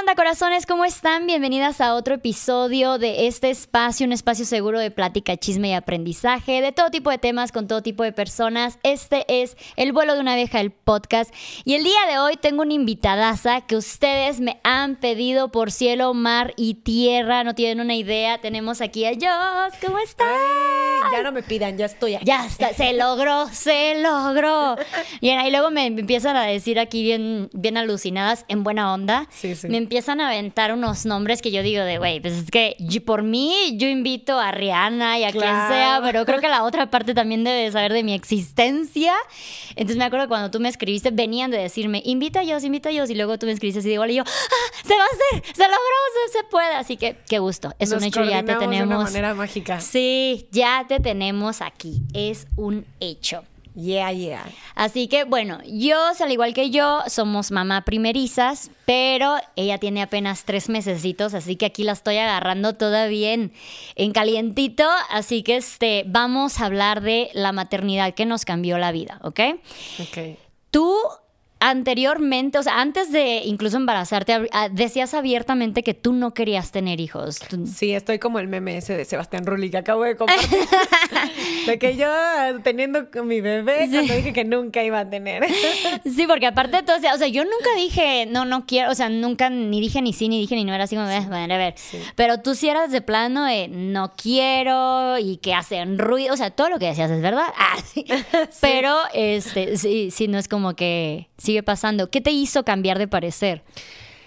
onda, corazones? ¿Cómo están? Bienvenidas a otro episodio de este espacio, un espacio seguro de plática, chisme y aprendizaje, de todo tipo de temas, con todo tipo de personas. Este es El vuelo de una vieja, el podcast. Y el día de hoy tengo una invitadaza que ustedes me han pedido por cielo, mar y tierra. No tienen una idea. Tenemos aquí a Joss. ¿Cómo estás? ya no me pidan, ya estoy aquí. Ya está, se logró, se logró. Y ahí luego me empiezan a decir aquí bien, bien alucinadas, en buena onda. Sí, sí. Me empiezan a aventar unos nombres que yo digo de, güey, pues es que yo- por mí yo invito a Rihanna y a quien sea, pero creo que la otra parte también debe saber de mi existencia. Entonces me acuerdo que cuando tú me escribiste, venían de decirme, invita a ellos, invita a ellos, y luego tú me escribiste así de igual, y yo, ¡ah! ¡Se va a hacer! ¡Se logró! ¡Se, se puede! Así que, qué gusto. Es Nos un hecho, ya te coordinamos de una tenemos. manera mágica. Sí, ya te tenemos aquí. Es un hecho. Yeah, yeah. Así que bueno, yo, al igual que yo, somos mamá primerizas, pero ella tiene apenas tres mesecitos, así que aquí la estoy agarrando todavía en, en calientito. Así que este, vamos a hablar de la maternidad que nos cambió la vida, ¿ok? Ok. Tú anteriormente, o sea, antes de incluso embarazarte, ah, decías abiertamente que tú no querías tener hijos. Sí, estoy como el meme ese de Sebastián Rulli que acabo de compartir. de que yo teniendo mi bebé cuando dije que nunca iba a tener. Sí, porque aparte de todo, o sea, yo nunca dije, no, no quiero, o sea, nunca ni dije ni sí, ni dije ni no, era así como, "Eh, bueno, a ver. Pero tú sí eras de plano de no quiero y que hacen ruido, o sea, todo lo que decías es verdad. Ah, sí. Pero, este, sí, sí, no es como que sigue pasando. ¿Qué te hizo cambiar de parecer?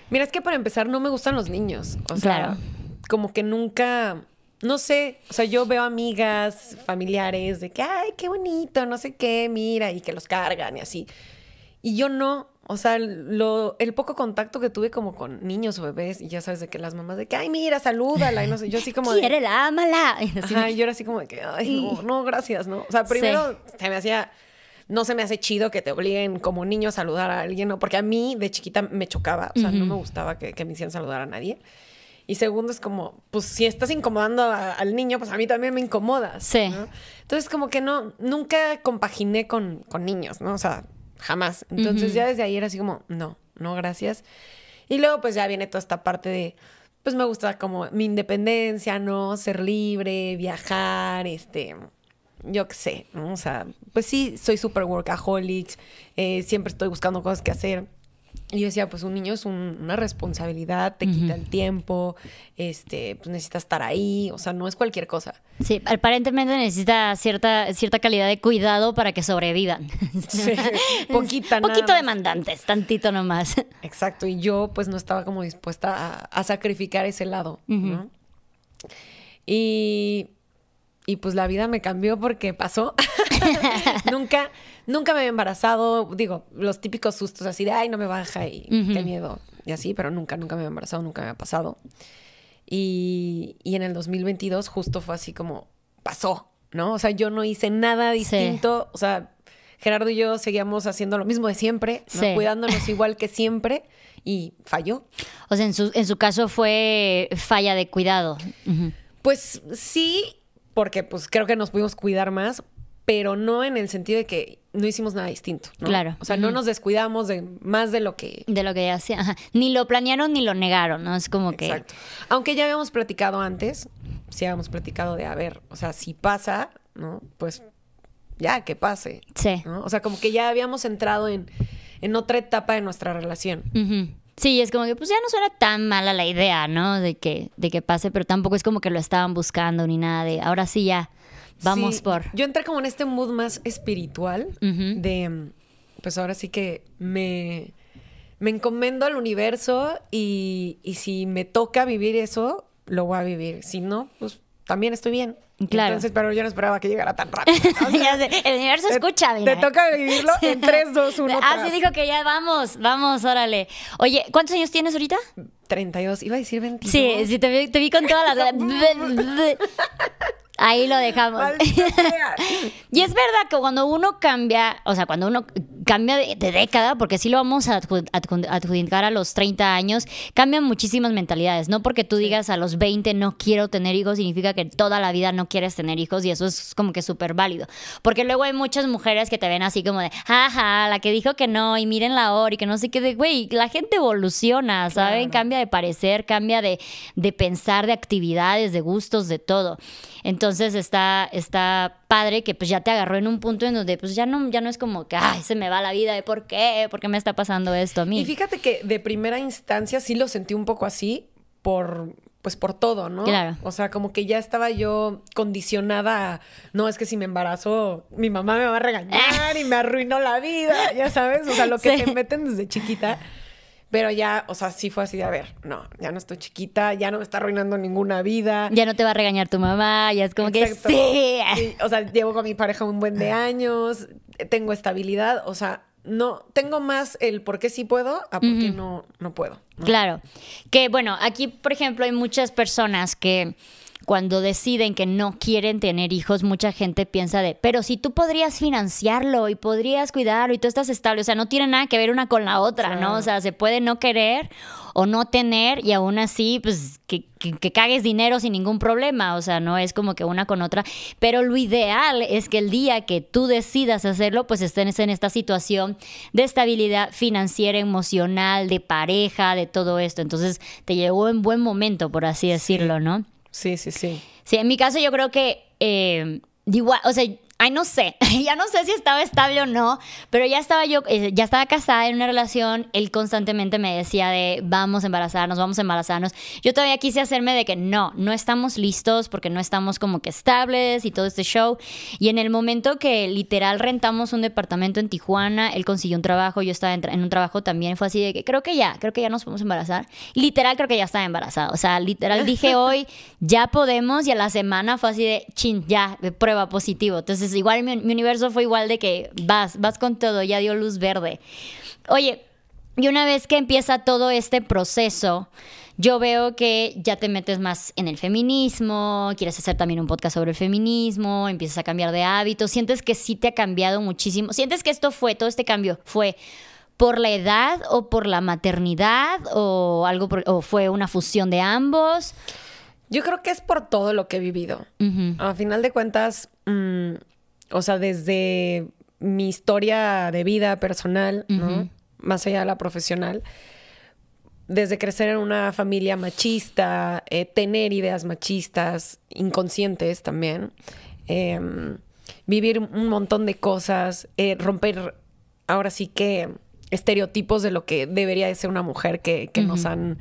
Mira, es que para empezar no me gustan los niños. O sea, Claro. como que nunca, no sé, o sea, yo veo amigas, familiares de que, ay, qué bonito, no sé qué, mira, y que los cargan y así. Y yo no, o sea, lo, el poco contacto que tuve como con niños o bebés, y ya sabes de que las mamás de que, ay, mira, salúdala, y no sé, yo así como. Quiérela, ámala. Ajá, y yo era así como de que, ay, no, no, gracias, ¿no? O sea, primero se me hacía, no se me hace chido que te obliguen como niño a saludar a alguien, ¿no? Porque a mí de chiquita me chocaba, o sea, no me gustaba que, que me hicieran saludar a nadie. Y segundo es como, pues si estás incomodando a- al niño, pues a mí también me incomodas. Sí. ¿no? Entonces como que no, nunca compaginé con, con niños, ¿no? O sea, jamás. Entonces ya desde ahí era así como, no, no, gracias. Y luego pues ya viene toda esta parte de, pues me gusta como mi independencia, ¿no? Ser libre, viajar, este, yo qué sé, ¿no? O sea, pues sí, soy súper workaholic, eh, siempre estoy buscando cosas que hacer. Y yo decía, pues un niño es un- una responsabilidad, te quita el tiempo, este, pues necesitas estar ahí, o sea, no es cualquier cosa. Sí, aparentemente necesita cierta, cierta calidad de cuidado para que sobrevivan. Sí, poquita nada Poquito más. demandantes, tantito nomás. Exacto, y yo pues no estaba como dispuesta a, a sacrificar ese lado, ¿no? Y, y pues la vida me cambió porque pasó. nunca, nunca me había embarazado, digo, los típicos sustos así de, ay, no me baja y qué miedo, y así, pero nunca, nunca me había embarazado, nunca me había pasado. Y, y en el 2022 justo fue así como, pasó, ¿no? O sea, yo no hice nada distinto, o sea... Gerardo y yo seguíamos haciendo lo mismo de siempre, ¿no? Sí. cuidándonos igual que siempre y falló. O sea, en su, en su caso fue falla de cuidado. Pues sí, porque pues creo que nos pudimos cuidar más, pero no en el sentido de que no hicimos nada distinto. ¿no? Claro. O sea, no nos descuidamos de más de lo que... De lo que ya hacía. Ajá. Ni lo planearon ni lo negaron, ¿no? Es como que. Exacto. Aunque ya habíamos platicado antes, sí habíamos platicado de, a ver, o sea, si pasa, ¿no? Pues ya, que pase. Sí. ¿no? O sea, como que ya habíamos entrado en, en otra etapa de nuestra relación. Ujú. Sí, es como que pues ya no suena tan mala la idea, ¿no? De que, de que pase, pero tampoco es como que lo estaban buscando ni nada de ahora sí ya. Vamos Sí, por. Yo entré como en este mood más espiritual de, pues ahora sí que me, me encomendo al universo y, y si me toca vivir eso, lo voy a vivir. Si no, pues también estoy bien. Claro. Entonces, pero yo no esperaba que llegara tan rápido. O sea, el universo te- escucha, mira. Te toca vivirlo en 3, 2, 1. Ah, sí dijo que ya vamos, vamos, órale. Oye, ¿cuántos años tienes ahorita? 32, iba a decir 22. Sí, sí, te vi, te vi con todas las... Ahí lo dejamos. Y es verdad que cuando uno cambia, o sea, cuando uno cambia de, década, porque si lo vamos a adjudicar a los 30 años, cambian muchísimas mentalidades. No porque tú digas a los 20 no quiero tener hijos, significa que toda la vida no quieres tener hijos y eso es como que súper válido. Porque luego hay muchas mujeres que te ven así como de, jaja, la que dijo que no y miren la hora y que no sé qué, de, güey, la gente evoluciona, ¿saben? Cambia de parecer, cambia de, de pensar, de actividades, de gustos, de todo. Entonces está, está padre que pues ya te agarró en un punto en donde pues ya no, ya no es como que, ay, se me va la vida de por qué, por qué me está pasando esto a mí. Y fíjate que de primera instancia sí lo sentí un poco así por, pues por todo, ¿no? Claro. O sea, como que ya estaba yo condicionada a, no, es que si me embarazo, mi mamá me va a regañar y me arruinó la vida, ya sabes, o sea, lo que te meten desde chiquita. Pero ya, o sea, sí fue así de, a ver, no, ya no estoy chiquita, ya no me está arruinando ninguna vida. Ya no te va a regañar tu mamá, ya es como que sí. O sea, llevo con mi pareja un buen de años, tengo estabilidad, o sea, no, tengo más el por qué sí puedo a por qué no, no puedo. Claro. Que bueno, aquí, por ejemplo, hay muchas personas que cuando deciden que no quieren tener hijos, mucha gente piensa de, pero si tú podrías financiarlo y podrías cuidarlo y tú estás estable, o sea, no tiene nada que ver una con la otra, ¿no? O sea, se puede no querer o no tener y aún así, pues, que, que, cagues dinero sin ningún problema, o sea, no es como que una con otra, pero lo ideal es que el día que tú decidas hacerlo, pues estés en esta situación de estabilidad financiera, emocional, de pareja, de todo esto, entonces te llegó en buen momento, por así decirlo, ¿no? Sí, sí, sí. Sí, en mi caso yo creo que, eh, igual, o sea, Ay, no sé, ya no sé si estaba estable o no, pero ya estaba yo, eh, ya estaba casada en una relación, él constantemente me decía de vamos a embarazarnos, vamos a embarazarnos. Yo todavía quise hacerme de que no, no estamos listos porque no estamos como que estables y todo este show. Y en el momento que literal rentamos un departamento en Tijuana, él consiguió un trabajo, yo estaba en, un trabajo también, fue así de que creo que ya, creo que ya nos podemos embarazar. literal creo que ya estaba embarazada, o sea, literal dije hoy, ya podemos y a la semana fue así de chin, ya, de prueba positivo. Entonces igual mi, universo fue igual de que vas, vas con todo, ya dio luz verde. Oye, y una vez que empieza todo este proceso, yo veo que ya te metes más en el feminismo, quieres hacer también un podcast sobre el feminismo, empiezas a cambiar de hábitos, sientes que sí te ha cambiado muchísimo, sientes que esto fue, todo este cambio fue por la edad o por la maternidad o algo o fue una fusión de ambos. Yo creo que es por todo lo que he vivido. A final de cuentas, mm, o sea, desde mi historia de vida personal, ¿no? Más allá de la profesional, desde crecer en una familia machista, eh, tener ideas machistas, inconscientes también, em, vivir un montón de cosas, eh, romper ahora sí que estereotipos de lo que debería de ser una mujer que, nos han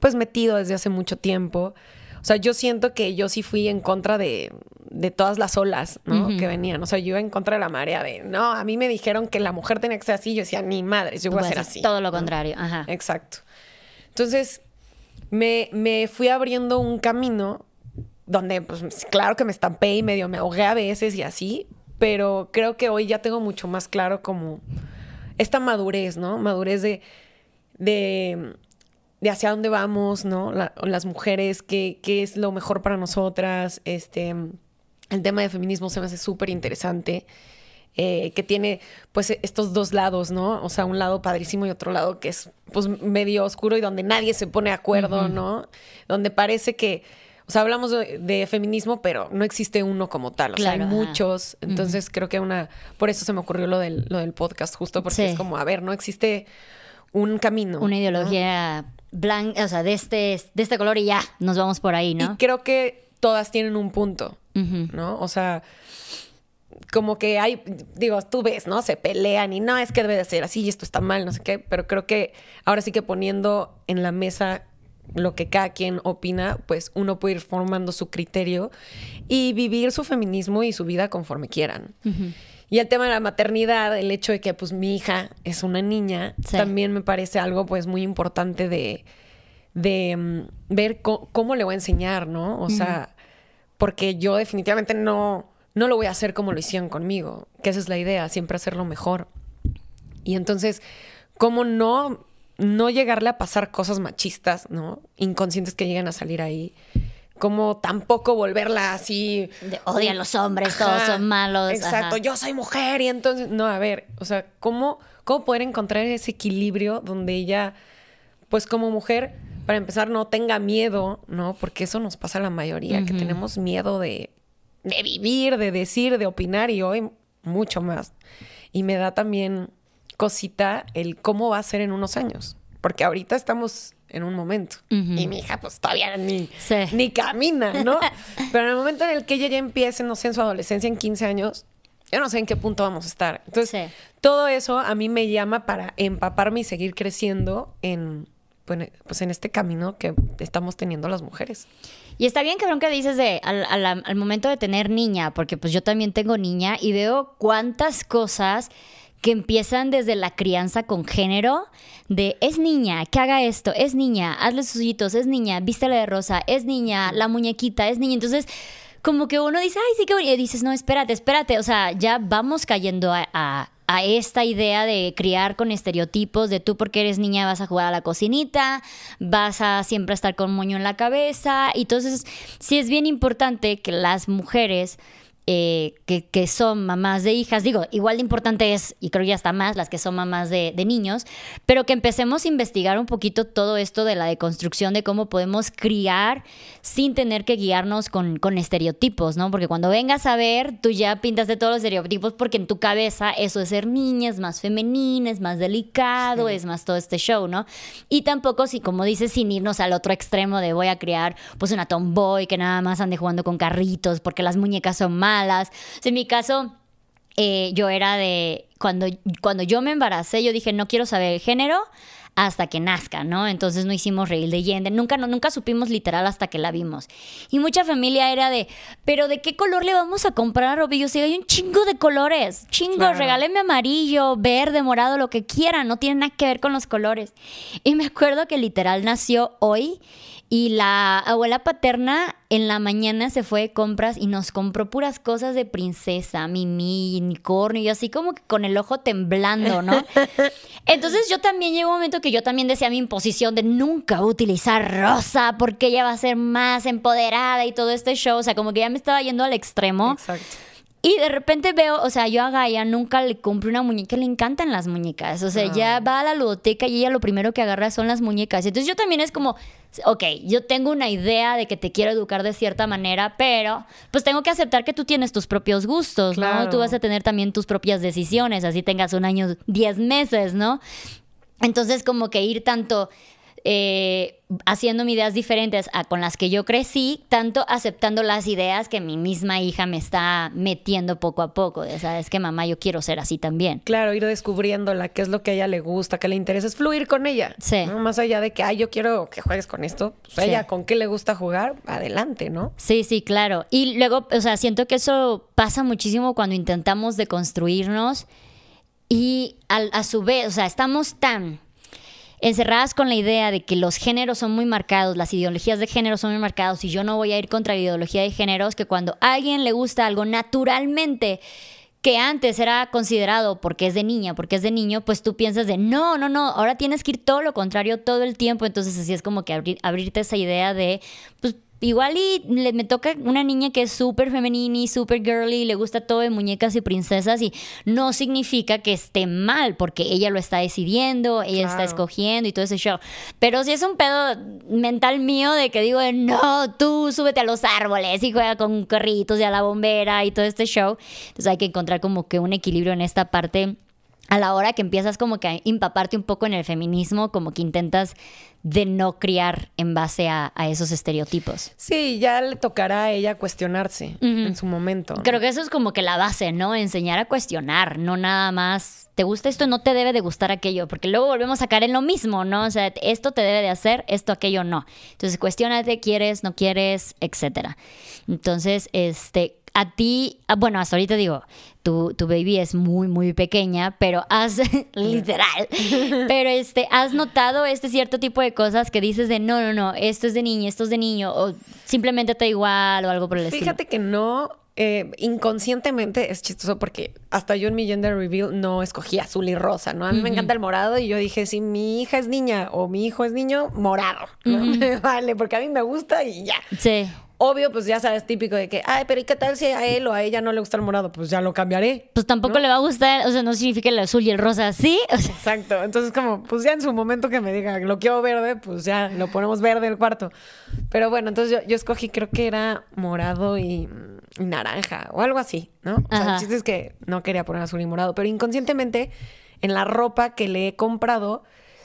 pues metido desde hace mucho tiempo. O sea, yo siento que yo sí fui en contra de, de todas las olas, ¿no? Que venían. O sea, yo iba en contra de la marea de, no, a mí me dijeron que la mujer tenía que ser así. Yo decía, ni madre, yo voy a ser así. Todo lo contrario, ajá. Exacto. Entonces, me, me fui abriendo un camino donde, pues, claro que me estampé y medio me ahogué a veces y así, pero creo que hoy ya tengo mucho más claro como esta madurez, ¿no? Madurez de, de de hacia dónde vamos, ¿no? las mujeres, qué, qué es lo mejor para nosotras. Este, el tema de feminismo se me hace súper interesante. Eh, que tiene pues estos dos lados, ¿no? O sea, un lado padrísimo y otro lado que es pues medio oscuro y donde nadie se pone de acuerdo, ¿no? Donde parece que, o sea, hablamos de, feminismo, pero no existe uno como tal, o sea, hay muchos. Entonces creo que una, por eso se me ocurrió lo del, lo del podcast, justo porque es como, a ver, no existe un camino. Una ideología blanca, o sea, de este, de este color y ya, nos vamos por ahí, ¿no? Y creo que todas tienen un punto, ¿no? O sea, como que hay, digo, tú ves, ¿no? Se pelean y no, es que debe de ser así y esto está mal, no sé qué, pero creo que ahora sí que poniendo en la mesa lo que cada quien opina, pues uno puede ir formando su criterio y vivir su feminismo y su vida conforme quieran. Y el tema de la maternidad, el hecho de que pues mi hija es una niña, también me parece algo pues muy importante de, de mm, ver cómo le voy a enseñar, ¿no? O sea, porque yo definitivamente no, no lo voy a hacer como lo hicieron conmigo, que esa es la idea, siempre hacerlo mejor. Y entonces, ¿cómo no, no llegarle a pasar cosas machistas, ¿no? Inconscientes que llegan a salir ahí cómo tampoco volverla así. De, odia a los hombres, todos son malos. Exacto, yo soy mujer y entonces, no, a ver, o sea, ¿cómo, cómo poder encontrar ese equilibrio donde ella, pues como mujer, para empezar, no tenga miedo, ¿no? Porque eso nos pasa a la mayoría, que tenemos miedo de, de vivir, de decir, de opinar y hoy mucho más. Y me da también cosita el cómo va a ser en unos años, porque ahorita estamos en un momento. Y mi hija pues todavía ni, ni camina, ¿no? Pero en el momento en el que ella ya empiece, no sé, en su adolescencia, en 15 años, yo no sé en qué punto vamos a estar. Entonces, todo eso a mí me llama para empaparme y seguir creciendo en, pues, en este camino que estamos teniendo las mujeres. Y está bien, cabrón, que dices de al, al momento de tener niña, porque pues yo también tengo niña y veo cuántas cosas que empiezan desde la crianza con género, de es niña, que haga esto, es niña, hazle sus es niña, vístela de rosa, es niña, la muñequita, es niña. Entonces, como que uno dice, ay, sí que Y dices, no, espérate, espérate. O sea, ya vamos cayendo a, a, esta idea de criar con estereotipos de tú porque eres niña vas a jugar a la cocinita, vas a siempre estar con moño en la cabeza. Y entonces, sí es bien importante que las mujeres eh, que, son mamás de hijas, digo, igual de importante es, y creo ya está más, las que son mamás de, niños, pero que empecemos a investigar un poquito todo esto de la deconstrucción de cómo podemos criar sin tener que guiarnos con, con estereotipos, ¿no? Porque cuando vengas a ver, tú ya pintas de todos los estereotipos porque en tu cabeza eso de ser niña es más femenina, es más delicado, es más todo este show, ¿no? Y tampoco, si como dices, sin irnos al otro extremo de voy a criar pues una tomboy que nada más ande jugando con carritos porque las muñecas son más en mi caso, eh, yo era de, cuando, cuando yo me embaracé, yo dije, no quiero saber el género hasta que nazca, ¿no? Entonces no hicimos reír de Yende, nunca, nunca supimos literal hasta que la vimos. Y mucha familia era de, pero ¿de qué color le vamos a comprar a Robillo? Si hay un chingo de colores, chingo, regáleme amarillo, verde, morado, lo que quieran, no tiene nada que ver con los colores. Y me acuerdo que literal nació hoy y la abuela paterna en la mañana se fue de compras y nos compró puras cosas de princesa, Mimi, unicornio, y así como que con el ojo temblando, ¿no? Entonces yo también llegó un momento que yo también decía mi imposición de nunca utilizar rosa porque ella va a ser más empoderada y todo este show, o sea, como que ya me estaba yendo al extremo. Exacto. Y de repente veo, o sea, yo a Gaia nunca le compré una muñeca, le encantan las muñecas. O sea, ya ah. va a la ludoteca y ella lo primero que agarra son las muñecas. Entonces yo también es como, ok, yo tengo una idea de que te quiero educar de cierta manera, pero pues tengo que aceptar que tú tienes tus propios gustos, ¿no? Tú vas a tener también tus propias decisiones, así tengas un año, diez meses, ¿no? Entonces como que ir tanto eh, haciéndome ideas diferentes a con las que yo crecí, tanto aceptando las ideas que mi misma hija me está metiendo poco a poco. De, ¿Sabes que mamá? Yo quiero ser así también. Claro, ir descubriéndola, qué es lo que a ella le gusta, qué le interesa, es fluir con ella. Sí. Más allá de que, ay, yo quiero que juegues con esto, pues ella con qué le gusta jugar, adelante, ¿no? Sí, sí, claro. Y luego, o sea, siento que eso pasa muchísimo cuando intentamos deconstruirnos y a su vez, o sea, estamos tan encerradas con la idea de que los géneros son muy marcados, las ideologías de género son muy marcados y yo no voy a ir contra la ideología de géneros, que cuando a alguien le gusta algo naturalmente que antes era considerado porque es de niña, porque es de niño, pues tú piensas de no, no, no, ahora tienes que ir todo lo contrario todo el tiempo, entonces así es como que abrir, abrirte esa idea de, pues Igual y le, me toca una niña que es súper femenina y súper girly, y le gusta todo de muñecas y princesas y no significa que esté mal porque ella lo está decidiendo, ella está escogiendo y todo ese show. Pero si es un pedo mental mío de que digo, no, tú súbete a los árboles y juega con carritos y a la bombera y todo este show. Entonces hay que encontrar como que un equilibrio en esta parte a la hora que empiezas como que a empaparte un poco en el feminismo, como que intentas de no criar en base a, esos estereotipos. Sí, ya le tocará a ella cuestionarse en su momento. Creo que eso es como que la base, ¿no? Enseñar a cuestionar, no nada más, te gusta esto, no te debe de gustar aquello, porque luego volvemos a caer en lo mismo, ¿no? O sea, esto te debe de hacer, esto, aquello no. Entonces, cuestionate, quieres, no quieres, etcétera. Entonces, este, a ti, ah, bueno, hasta ahorita digo, tu, tu baby es muy, muy pequeña, pero has, literal, pero este, has notado este cierto tipo de cosas que dices de no, no, no, esto es de niño, esto es de niño, o simplemente te da igual o algo por el estilo. Fíjate que no, eh, inconscientemente es chistoso porque hasta yo en mi gender reveal no escogí azul y rosa, ¿no? A mí me encanta el morado y yo dije, si mi hija es niña o mi hijo es niño, morado, ¿no? vale, porque a mí me gusta y ya. Sí. Obvio, pues ya sabes, típico de que, ay, pero ¿y qué tal si a él o a ella no le gusta el morado? Pues ya lo cambiaré. Pues tampoco le va a gustar, o sea, no significa el azul y el rosa, ¿sí? O sea, Exacto. Entonces, como, pues ya en su momento que me diga, lo quiero verde, pues ya lo ponemos verde el cuarto. Pero bueno, entonces yo, yo escogí, creo que era morado y, y naranja o algo así, ¿no? O sea, Ajá. el chiste es que no quería poner azul y morado, pero inconscientemente en la ropa que le he comprado,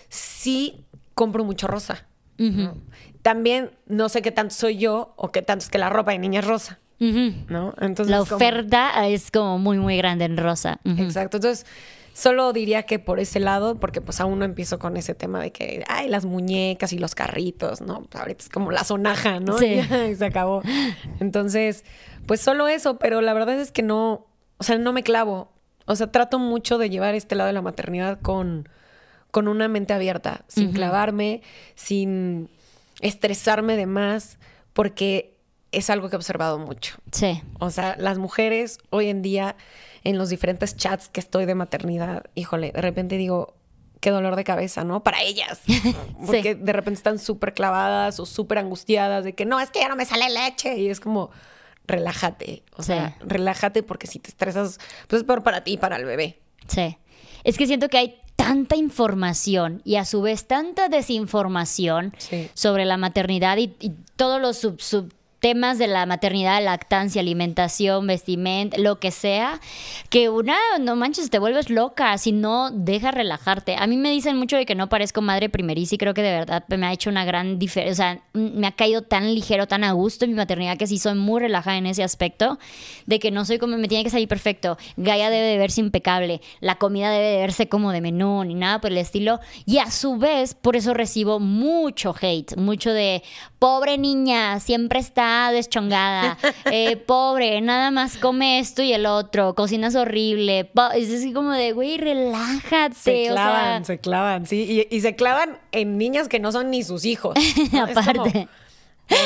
sí compro mucho rosa. ¿no? También no sé qué tanto soy yo o qué tanto es que la ropa de niña es rosa. ¿no? Entonces, la como- oferta es como muy, muy grande en rosa. Exacto. Entonces, solo diría que por ese lado, porque pues aún no empiezo con ese tema de que, ay, las muñecas y los carritos, ¿no? Pues, ahorita es como la sonaja, ¿no? Sí. Y se acabó. Entonces, pues solo eso, pero la verdad es que no, o sea, no me clavo. O sea, trato mucho de llevar este lado de la maternidad con, con una mente abierta, sin clavarme, sin estresarme de más, porque es algo que he observado mucho. Sí. O sea, las mujeres hoy en día, en los diferentes chats que estoy de maternidad, híjole, de repente digo, qué dolor de cabeza, ¿no? Para ellas. Porque de repente están súper clavadas o súper angustiadas de que no, es que ya no me sale leche. Y es como, relájate. O sea, Sí. relájate porque si te estresas, pues es peor para ti y para el bebé. Sí. Es que siento que hay tanta información y a su vez tanta desinformación Sí. sobre la maternidad y, y todos los sub, subtemas de la maternidad, lactancia, alimentación, vestimenta, lo que sea, que una, no manches, te vuelves loca si no deja relajarte. A mí me dicen mucho de que no parezco madre primeriza y creo que de verdad me ha hecho una gran diferencia, o sea, m- me ha caído tan ligero, tan a gusto en mi maternidad que sí soy muy relajada en ese aspecto, de que no soy como, me tiene que salir perfecto, Gaia debe de verse impecable, la comida debe de verse como de menú, ni nada por el estilo, y a su vez, por eso recibo mucho hate, mucho de, pobre niña, siempre está deschongada, eh, pobre, nada más come esto y el otro, cocinas horrible, es así como de, güey, relájate, Se o clavan, sea, se clavan, sí. Y, y se clavan en niñas que no son ni sus hijos. ¿no? Es como- aparte.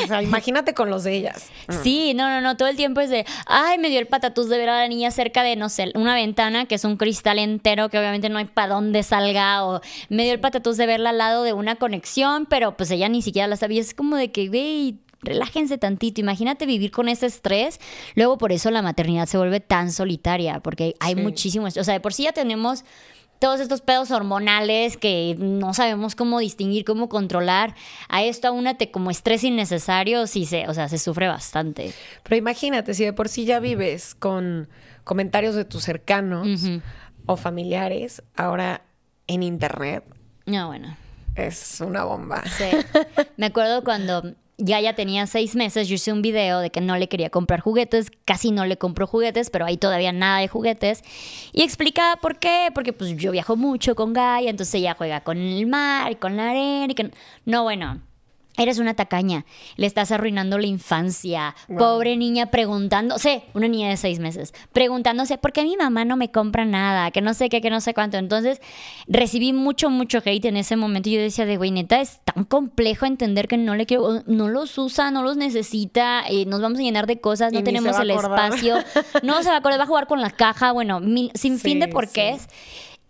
o sea, imagínate con los de ellas. Sí, no, no, no, todo el tiempo es de, ay, me dio el patatús de ver a la niña cerca de, no sé, una ventana que es un cristal entero que obviamente no hay para dónde salga, o me dio el patatús de verla al lado de una conexión, pero pues ella ni siquiera la sabía. Es como de que, güey, relájense tantito, imagínate vivir con ese estrés. Luego por eso la maternidad se vuelve tan solitaria, porque hay Sí. muchísimo, o sea, de por sí ya tenemos todos estos pedos hormonales que no sabemos cómo distinguir, cómo controlar. A esto aúnate como estrés innecesario, sí se, o sea, se sufre bastante. Pero imagínate, si de por sí ya vives con comentarios de tus cercanos o familiares, ahora en internet No, bueno. es una bomba. Sí. Me acuerdo cuando ya ya tenía seis meses, yo hice un video de que no le quería comprar juguetes, casi no le compro juguetes, pero ahí todavía nada de juguetes. Y explicaba por qué, porque pues yo viajo mucho con Gaia, entonces ella juega con el mar y con la arena y con... No, bueno. Eres una tacaña, le estás arruinando la infancia. Pobre niña preguntándose, una niña de seis meses, preguntándose por qué mi mamá no me compra nada, que no sé qué, que no sé cuánto. Entonces recibí mucho, mucho hate en ese momento. Y yo decía, de güey, neta, es tan complejo entender que no le quiero, no los usa, no los necesita, eh, nos vamos a llenar de cosas, no tenemos el espacio, no se va a acordar, va a jugar con la caja, bueno, mil- sin fin de porqués. sí.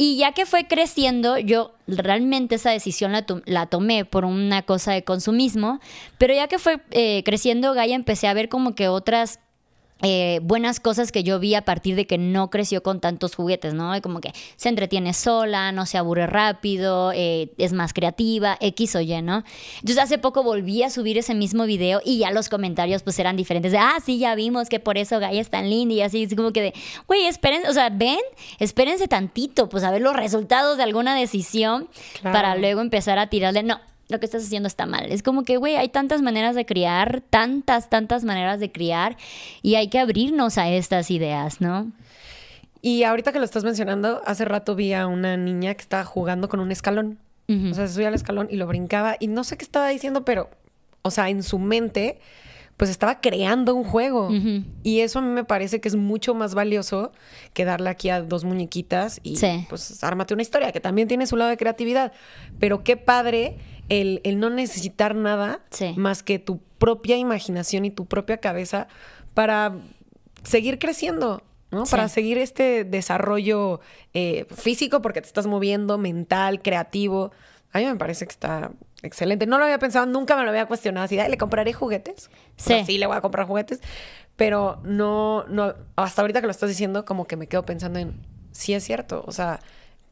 Y ya que fue creciendo, yo realmente esa decisión la, la tomé por una cosa de consumismo, pero ya que fue eh, creciendo Gaia empecé a ver como que otras eh, buenas cosas que yo vi a partir de que no creció con tantos juguetes, ¿no? Y Como que se entretiene sola, no se aburre rápido, eh, es más creativa, X o Y, ¿no? Entonces hace poco volví a subir ese mismo video y ya los comentarios pues eran diferentes de, ah, sí, ya vimos que por eso Gaia es tan linda y así, es como que de, güey, esperen, o sea, ven, espérense tantito, pues a ver los resultados de alguna decisión Claro. para luego empezar a tirarle, no, lo que estás haciendo está mal. Es como que, güey, hay tantas maneras de criar, tantas, tantas maneras de criar y hay que abrirnos a estas ideas, ¿no? Y ahorita que lo estás mencionando, hace rato vi a una niña que estaba jugando con un escalón. O sea, se subía al escalón y lo brincaba y no sé qué estaba diciendo, pero, o sea, en su mente, pues estaba creando un juego. Y eso a mí me parece que es mucho más valioso que darle aquí a dos muñequitas y Sí. pues ármate una historia, que también tiene su lado de creatividad. Pero qué padre el, el no necesitar nada Sí. más que tu propia imaginación y tu propia cabeza para seguir creciendo. ¿no? Sí. Para seguir este desarrollo eh, físico, porque te estás moviendo, mental, creativo. A mí me parece que está excelente. No lo había pensado, nunca me lo había cuestionado. Así, ¿le compraré juguetes? Sí. sí, le voy a comprar juguetes. Pero no, no, hasta ahorita que lo estás diciendo, como que me quedo pensando en, sí es cierto. O sea,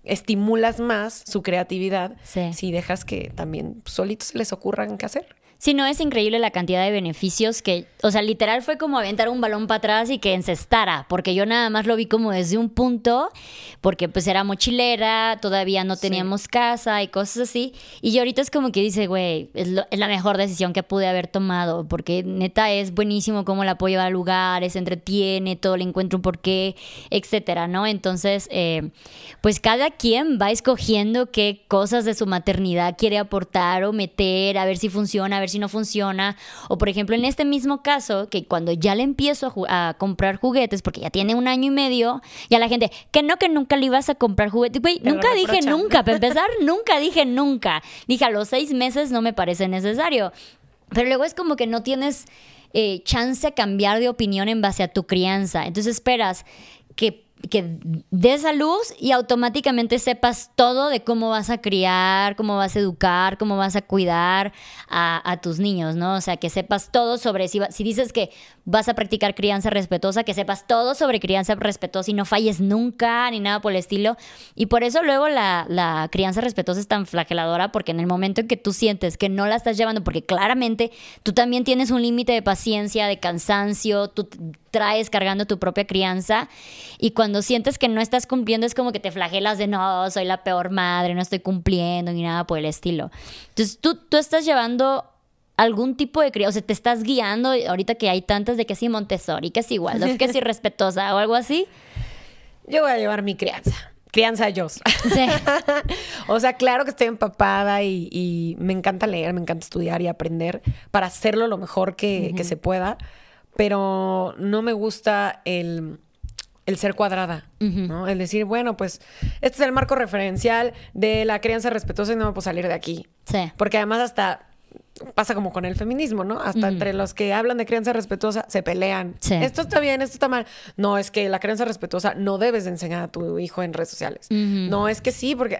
estimulas más su creatividad si dejas que también solitos se les ocurran qué hacer. Sí, no, es increíble la cantidad de beneficios que, o sea, literal fue como aventar un balón para atrás y que encestara, porque yo nada más lo vi como desde un punto, porque pues era mochilera, todavía no teníamos casa y cosas así, y yo ahorita es como que dice, güey, es, la mejor decisión que pude haber tomado, porque neta es buenísimo cómo la puedo llevar a lugares, entretiene, todo le encuentro un porqué, etcétera, ¿no? Entonces, eh, pues cada quien va escogiendo qué cosas de su maternidad quiere aportar o meter, a ver si funciona, a ver si no funciona. O por ejemplo, en este mismo caso, que cuando ya le empiezo a, comprar juguetes, porque ya tiene un año y medio, ya la gente, que no, que nunca le ibas a comprar juguetes. Güey, nunca dije nunca, para empezar, nunca dije nunca. Dije, a los seis meses no me parece necesario. Pero luego es como que no tienes eh, chance a cambiar de opinión en base a tu crianza. Entonces esperas que que des a luz y automáticamente sepas todo de cómo vas a criar, cómo vas a educar, cómo vas a cuidar a, tus niños, ¿no? O sea, que sepas todo sobre, si, si dices que vas a practicar crianza respetuosa, que sepas todo sobre crianza respetuosa y no falles nunca ni nada por el estilo. Y por eso luego la, la crianza respetuosa es tan flageladora, porque en el momento en que tú sientes que no la estás llevando, porque claramente tú también tienes un límite de paciencia, de cansancio, tú traes cargando tu propia crianza y cuando sientes que no estás cumpliendo es como que te flagelas de no, soy la peor madre, no estoy cumpliendo ni nada por el estilo. Entonces tú, tú estás llevando algún tipo de crianza, o sea, te estás guiando ahorita que hay tantas de que sí Montessori, que es igual, que sí respetuosa o algo así. Yo voy a llevar mi crianza. Crianza yo. Sí. o sea, claro que estoy empapada y, me encanta leer, me encanta estudiar y aprender para hacerlo lo mejor que, que se pueda pero no me gusta el, ser cuadrada, ¿no? El decir, bueno, pues este es el marco referencial de la crianza respetuosa y no me puedo salir de aquí. Sí. Porque además hasta pasa como con el feminismo, ¿no? Hasta entre los que hablan de crianza respetuosa se pelean. Esto está bien, esto está mal. No, es que la crianza respetuosa no debes de enseñar a tu hijo en redes sociales. No, es que sí, porque,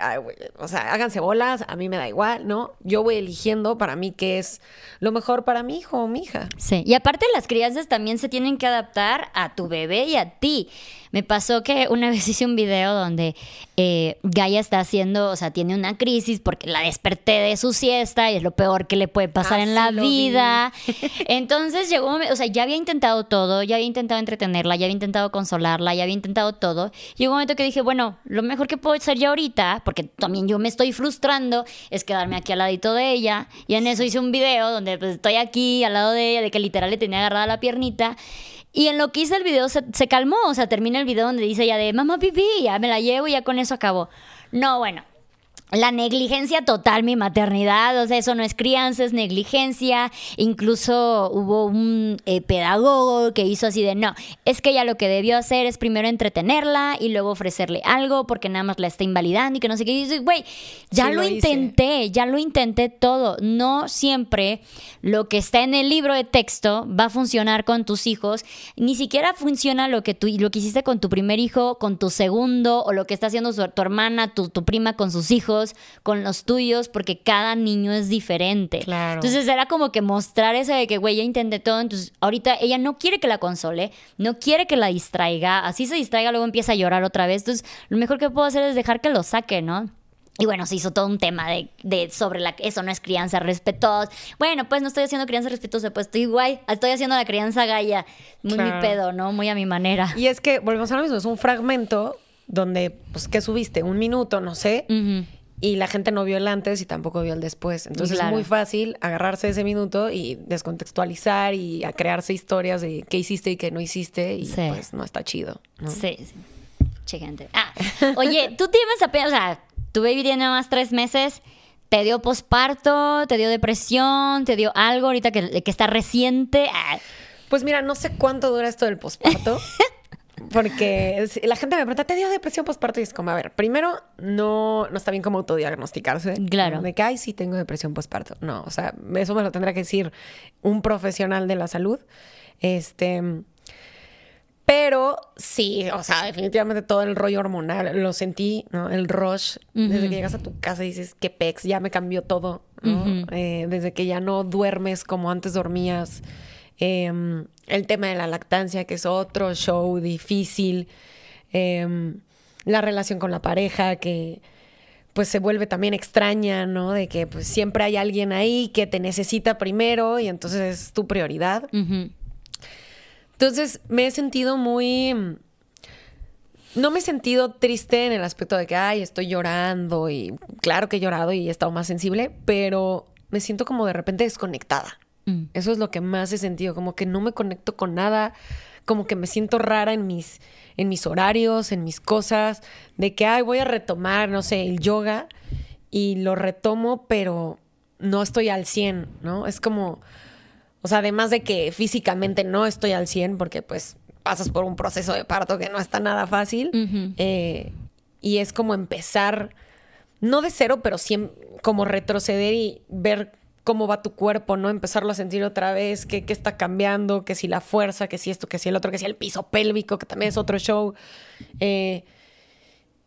o sea, háganse bolas, a mí me da igual, ¿no? Yo voy eligiendo para mí qué es lo mejor para mi hijo o mi hija. Sí, y aparte las crianzas también se tienen que adaptar a tu bebé y a ti. Me pasó que una vez hice un video donde eh, Gaia está haciendo, o sea, tiene una crisis porque la desperté de su siesta y es lo peor que le puede pasar en la vida. Entonces llegó un momento, o sea, ya había intentado todo, ya había intentado entretenerla, ya había intentado consolarla, ya había intentado todo. Llegó un momento que dije, bueno, lo mejor que puedo hacer ya ahorita, porque también yo me estoy frustrando, es quedarme aquí al ladito de ella. Y en eso hice un video donde pues, estoy aquí al lado de ella, de que literal le tenía agarrada la piernita. Y en lo que hice el video se, calmó, o sea, termina el video donde dice ya de mamá pipí, ya me la llevo y ya con eso acabó. No, bueno, la negligencia total, mi maternidad, o sea, eso no es crianza, es negligencia. Incluso hubo un eh, pedagogo que hizo así de, no, es que ella lo que debió hacer es primero entretenerla y luego ofrecerle algo porque nada más la está invalidando y que no sé qué. Y dice, güey, ya lo, intenté, ya lo intenté todo. No siempre lo que está en el libro de texto va a funcionar con tus hijos. Ni siquiera funciona lo que tú lo que hiciste con tu primer hijo, con tu segundo, o lo que está haciendo tu hermana, tu prima con sus hijos con los tuyos, porque cada niño es diferente. Claro. Entonces era como que mostrar eso de que, güey, ya intenté todo, entonces ahorita ella no quiere que la console, no quiere que la distraiga, así se distraiga, luego empieza a llorar otra vez. Entonces, lo mejor que puedo hacer es dejar que lo saque, ¿no? Y bueno, se hizo todo un tema de, de, sobre la eso no es crianza respetuosa. Bueno, pues no estoy haciendo crianza respetuosa, pues estoy guay, estoy haciendo la crianza gaya. Muy mi pedo, ¿no? Muy a mi manera. Y es que volvemos a lo mismo, es un fragmento donde, pues, ¿qué subiste? Un minuto, no sé y la gente no vio el antes y tampoco vio el después. Entonces es muy fácil agarrarse ese minuto y descontextualizar y a crearse historias de qué hiciste y qué no hiciste y pues no está chido. Sí, sí. Che, gente. Ah, oye, tú tienes apenas, o sea, tu baby tiene nada más tres meses. ¿Te dio posparto? ¿Te dio depresión? ¿Te dio algo ahorita que, que está reciente? Ah. Pues mira, no sé cuánto dura esto del posparto. Porque la gente me pregunta, ¿te dio depresión postparto? Y es como, a ver, primero, no, no está bien como autodiagnosticarse. Claro. De que, ay, sí tengo depresión postparto. No, o sea, eso me lo tendrá que decir un profesional de la salud. Este. Pero sí, o sea, definitivamente todo el rollo hormonal lo sentí, ¿no? El rush, desde que llegas a tu casa y dices, qué pex, ya me cambió todo, ¿no? Eh, desde que ya no duermes como antes dormías. Em, el tema de la lactancia, que es otro show difícil. Em, la relación con la pareja, que pues se vuelve también extraña, ¿no? De que pues siempre hay alguien ahí que te necesita primero y entonces es tu prioridad. Entonces me he sentido muy... No me he sentido triste en el aspecto de que, ay, estoy llorando y claro que he llorado y he estado más sensible, pero me siento como de repente desconectada. Mm. Eso es lo que más he sentido, como que no me conecto con nada, como que me siento rara en mis, en mis horarios, en mis cosas, de que, ay, voy a retomar, no sé, el yoga y lo retomo, pero no estoy al 100, ¿no? Es como, o sea, además de que físicamente no estoy al 100 porque pues pasas por un proceso de parto que no está nada fácil. Eh, y es como empezar, no de cero, pero sí como retroceder y ver cómo va tu cuerpo, ¿no? Empezarlo a sentir otra vez, qué, qué está cambiando, que si la fuerza, que si esto, que si el otro, que si el piso pélvico, que también es otro show. Eh,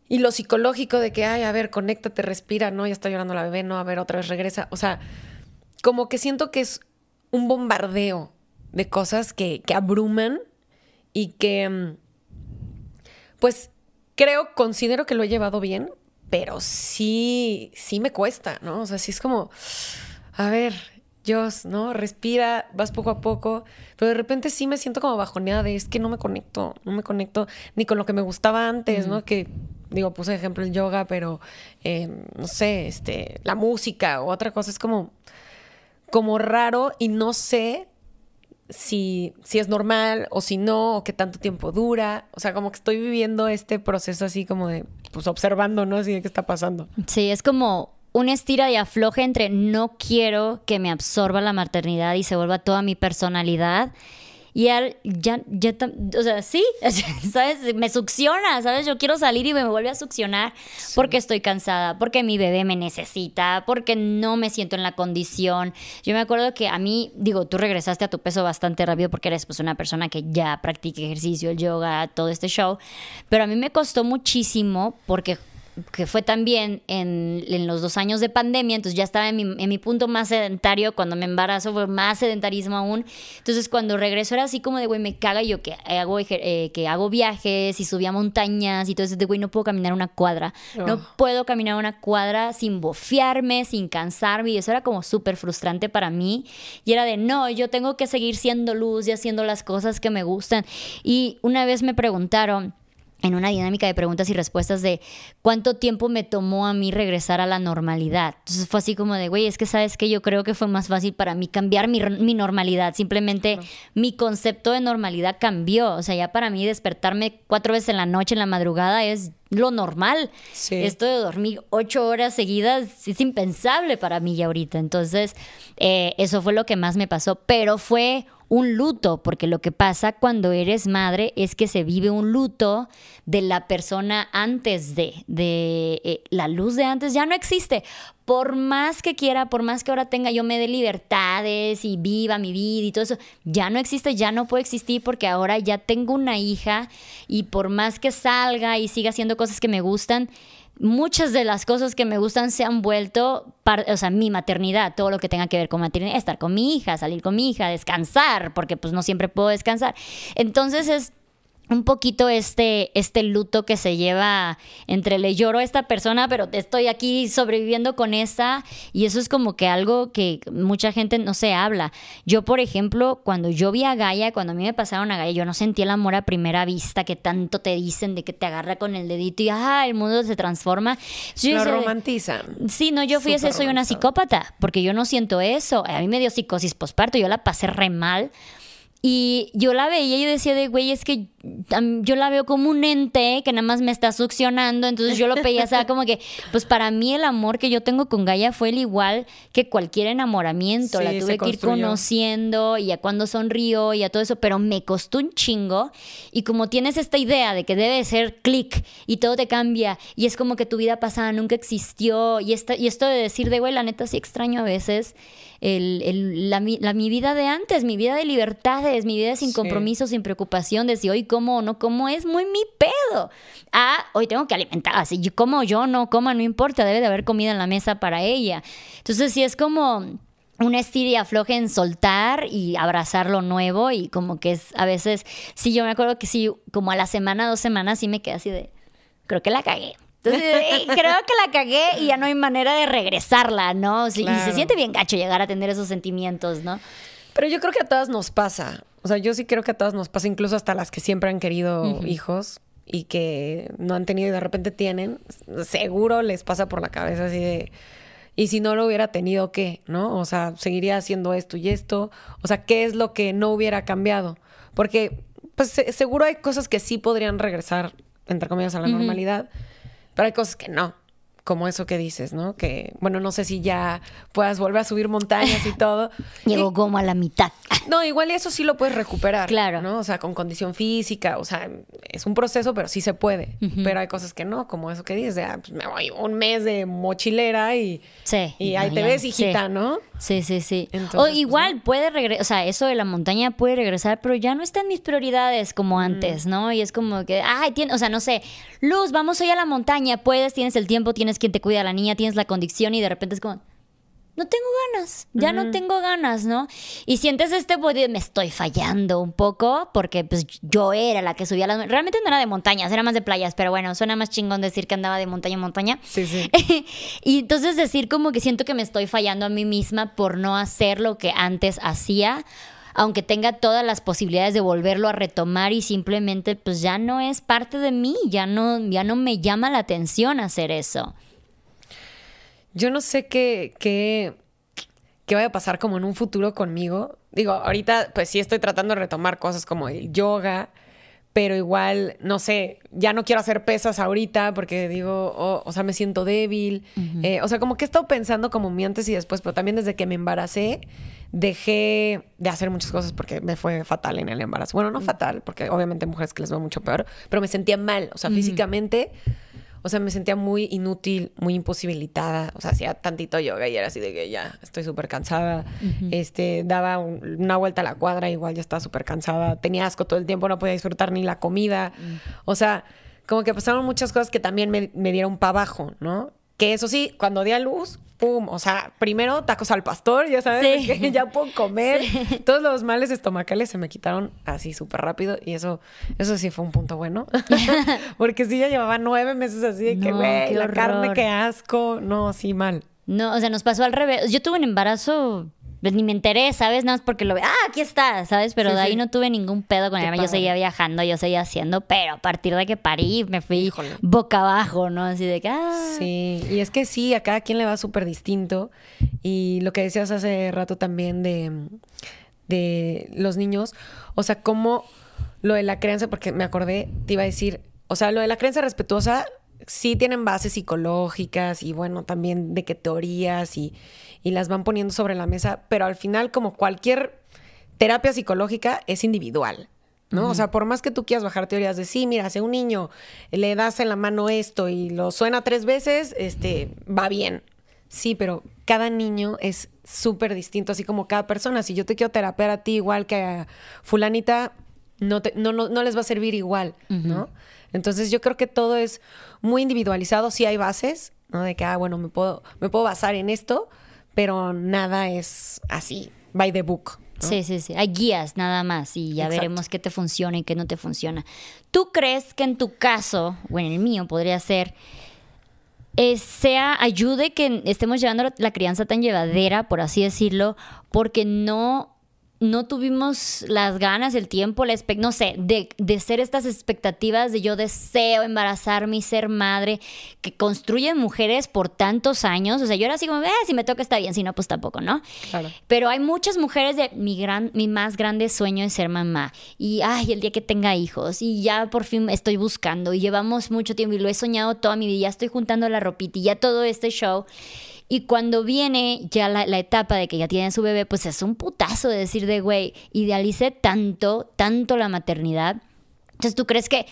y lo psicológico de que, ay, a ver, conéctate, respira, ¿no? Ya está llorando la bebé, no, a ver, otra vez regresa. O sea, como que siento que es un bombardeo de cosas que, abruman y que, mm, pues, creo, considero que lo he llevado bien, pero sí, sí me cuesta, ¿no? O sea, sí es como, a ver, Dios, ¿no? Respira, vas poco a poco, pero de repente sí me siento como bajoneada de es que no me conecto, no me conecto ni con lo que me gustaba antes, ¿no? Que, digo, puse ejemplo el yoga, pero, eh, no sé, este, la música o otra cosa, es como, como raro y no sé si, si es normal o si no, o qué tanto tiempo dura. O sea, como que estoy viviendo este proceso así como de, pues observando, ¿no? Así de qué está pasando. Sí, es como un estira y afloje entre no quiero que me absorba la maternidad y se vuelva toda mi personalidad y él ya, ya, o sea, sí, ¿sabes? Me succiona, ¿sabes? Yo quiero salir y me vuelve a succionar porque estoy cansada, porque mi bebé me necesita, porque no me siento en la condición. Yo me acuerdo que a mí, digo, tú regresaste a tu peso bastante rápido porque eres pues una persona que ya practica ejercicio, el yoga, todo este show, pero a mí me costó muchísimo porque que fue también en, en, los dos años de pandemia, entonces ya estaba en mi, en mi, punto más sedentario, cuando me embarazo fue más sedentarismo aún, entonces cuando regreso era así como de, güey, me caga yo que hago, eh, que hago viajes y subía montañas y todo eso, de, güey, no puedo caminar una cuadra, no oh. puedo caminar una cuadra sin bofiarme, sin cansarme, y eso era como súper frustrante para mí, y era de, no, yo tengo que seguir siendo luz y haciendo las cosas que me gustan, y una vez me preguntaron, en una dinámica de preguntas y respuestas de cuánto tiempo me tomó a mí regresar a la normalidad. Entonces fue así como de, güey, es que sabes que yo creo que fue más fácil para mí cambiar mi, mi normalidad. Simplemente mi concepto de normalidad cambió. O sea, ya para mí despertarme cuatro veces en la noche, en la madrugada, es lo normal. Esto de dormir ocho horas seguidas es impensable para mí ya ahorita. Entonces, eh, eso fue lo que más me pasó. Pero fue un luto, porque lo que pasa cuando eres madre es que se vive un luto de la persona antes de, de eh, la luz de antes ya no existe. Por más que quiera, por más que ahora tenga yo me dé libertades y viva mi vida y todo eso, ya no existe, ya no puede existir porque ahora ya tengo una hija y por más que salga y siga haciendo cosas que me gustan, muchas de las cosas que me gustan se han vuelto, o sea, mi maternidad, todo lo que tenga que ver con maternidad, estar con mi hija, salir con mi hija, descansar, porque pues no siempre puedo descansar. Entonces es un poquito este, este luto que se lleva entre le lloro a esta persona, pero estoy aquí sobreviviendo con esta y eso es como que algo que mucha gente no se habla. Yo, por ejemplo, cuando yo vi a Gaia, cuando a mí me pasaron a Gaia, yo no sentí el amor a primera vista que tanto te dicen de que te agarra con el dedito y ah, el mundo se transforma. Lo romantizan. Sí, no, yo fui ese, soy una psicópata, porque yo no siento eso. A mí me dio psicosis posparto, yo la pasé re mal y yo la veía y yo decía de, güey, es que yo la veo como un ente que nada más me está succionando. Entonces yo lo veía, o sea, como que, pues para mí el amor que yo tengo con Gaia fue el igual que cualquier enamoramiento. la tuve que ir conociendo y a cuando sonrió y a todo eso, pero me costó un chingo. Y como tienes esta idea de que debe ser clic y todo te cambia y es como que tu vida pasada nunca existió y, esta, y esto de decir de, güey, la neta sí extraño a veces el, la, mi vida de antes, mi vida de libertades, mi vida sin compromiso, sin preocupación, de si hoy como o no como es muy mi pedo. Ah, hoy tengo que alimentar, así yo como yo no coma, no importa, debe de haber comida en la mesa para ella. Entonces sí es como una estiria afloje en soltar y abrazar lo nuevo y como que es a veces, sí, yo me acuerdo que sí, como a la semana, dos semanas, sí me quedé así de, creo que la cagué. Entonces, eh, creo que la cagué y ya no hay manera de regresarla, ¿no? Y se siente bien gacho llegar a tener esos sentimientos, ¿no? Pero yo creo que a todas nos pasa. O sea, yo sí creo que a todas nos pasa, incluso hasta las que siempre han querido hijos y que no han tenido y de repente tienen. Seguro les pasa por la cabeza así de y si no lo hubiera tenido, ¿qué? ¿No? O sea, seguiría haciendo esto y esto. O sea, ¿qué es lo que no hubiera cambiado? Porque, pues seguro hay cosas que sí podrían regresar, entre comillas, a la normalidad, pero hay cosas que no como eso que dices, ¿no? Que, bueno, no sé si ya puedas volver a subir montañas y todo. Llegó como a la mitad. No, igual eso sí lo puedes recuperar. Claro. ¿no? O sea, con condición física, o sea, es un proceso, pero sí se puede. Pero hay cosas que no, como eso que dices, de, ah, pues me voy un mes de mochilera y, sí, y ahí te ves, hijita, ¿no? Sí, sí, sí. o pues, igual puede regresar, o sea, eso de la montaña puede regresar, pero ya no está en mis prioridades como antes, ¿no? Y es como que, ay, tiene, o sea, no sé, Luz, vamos hoy a la montaña, puedes, tienes el tiempo, tienes quien te cuida a la niña, tienes la condición y de repente es como, no tengo ganas, ya no tengo ganas, ¿no? Y sientes este body, me estoy fallando un poco porque pues yo era la que subía las... Realmente no era de montañas, era más de playas, pero bueno, suena más chingón decir que andaba de montaña en montaña. Sí, sí. y entonces decir como que siento que me estoy fallando a mí misma por no hacer lo que antes hacía aunque tenga todas las posibilidades de volverlo a retomar y simplemente pues ya no es parte de mí, ya no, ya no me llama la atención hacer eso. Yo no sé qué, qué, qué vaya a pasar como en un futuro conmigo. Digo, ahorita pues sí estoy tratando de retomar cosas como el yoga, pero igual, no sé, ya no quiero hacer pesas ahorita porque digo, oh, o sea, me siento débil. Eh, o sea, como que he estado pensando como mi antes y después, pero también desde que me embaracé, dejé de hacer muchas cosas porque me fue fatal en el embarazo. Bueno, no fatal, porque obviamente hay mujeres que les va mucho peor, pero me sentía mal, o sea, físicamente o sea, me sentía muy inútil, muy imposibilitada. O sea, hacía tantito yoga y era así de que ya estoy súper cansada. Este, daba una vuelta a la cuadra, igual ya estaba súper cansada. Tenía asco todo el tiempo, no podía disfrutar ni la comida. O sea, como que pasaron muchas cosas que también me, me dieron para abajo, ¿no? Que eso sí, cuando di a luz, pum, o sea, primero tacos al pastor, ya sabes, que ya puedo comer. Todos los males estomacales se me quitaron así súper rápido y eso, eso sí fue un punto bueno. Porque sí, ya llevaba nueve meses así de que, güey, la carne, qué asco. No, sí, mal. No, o sea, nos pasó al revés. Yo tuve un embarazo pues ni me enteré, ¿sabes? Nada más porque lo ve, ah, aquí está, ¿sabes? Pero de ahí no tuve ningún pedo con él. Yo seguía viajando, yo seguía haciendo, pero a partir de que parí me fui boca abajo, ¿no? Así de que, ah. Sí, y es que sí, a cada quien le va súper distinto. Y lo que decías hace rato también de, de los niños, o sea, como lo de la crianza, porque me acordé, te iba a decir, o sea, lo de la crianza respetuosa sí tienen bases psicológicas y bueno, también de qué teorías y y las van poniendo sobre la mesa, pero al final, como cualquier terapia psicológica, es individual. ¿no? O sea, por más que tú quieras bajar teorías de sí, mira, si a un niño le das en la mano esto y lo suena tres veces, este, va bien. Sí, pero cada niño es súper distinto, así como cada persona. Si yo te quiero terapear a ti igual que a fulanita, no, te, no, no, les va a servir igual, ¿no? Entonces yo creo que todo es muy individualizado. Sí hay bases, ¿no? De que, ah, bueno, me puedo, me puedo basar en esto, pero nada es así, by the book. Sí, sí, sí. Hay guías nada más y ya veremos qué te funciona y qué no te funciona. ¿Tú crees que en tu caso, o en el mío podría ser, eh, sea ayude que estemos llevando la crianza tan llevadera, por así decirlo, porque no no tuvimos las ganas, el tiempo, la no sé, de, de, ser estas expectativas de yo deseo embarazarme y ser madre, que construyen mujeres por tantos años. O sea, yo era así como, eh, si me toca está bien, si no, pues tampoco, ¿no? Claro. Pero hay muchas mujeres de mi, gran, mi más grande sueño es ser mamá. Y, ay, el día que tenga hijos. Y ya por fin estoy buscando. Y llevamos mucho tiempo y lo he soñado toda mi vida. Ya estoy juntando la ropita y ya todo este show. Y cuando viene ya la, etapa de que ya tiene su bebé, pues es un putazo de decir de, güey, idealice tanto, tanto la maternidad. Entonces, ¿tú crees que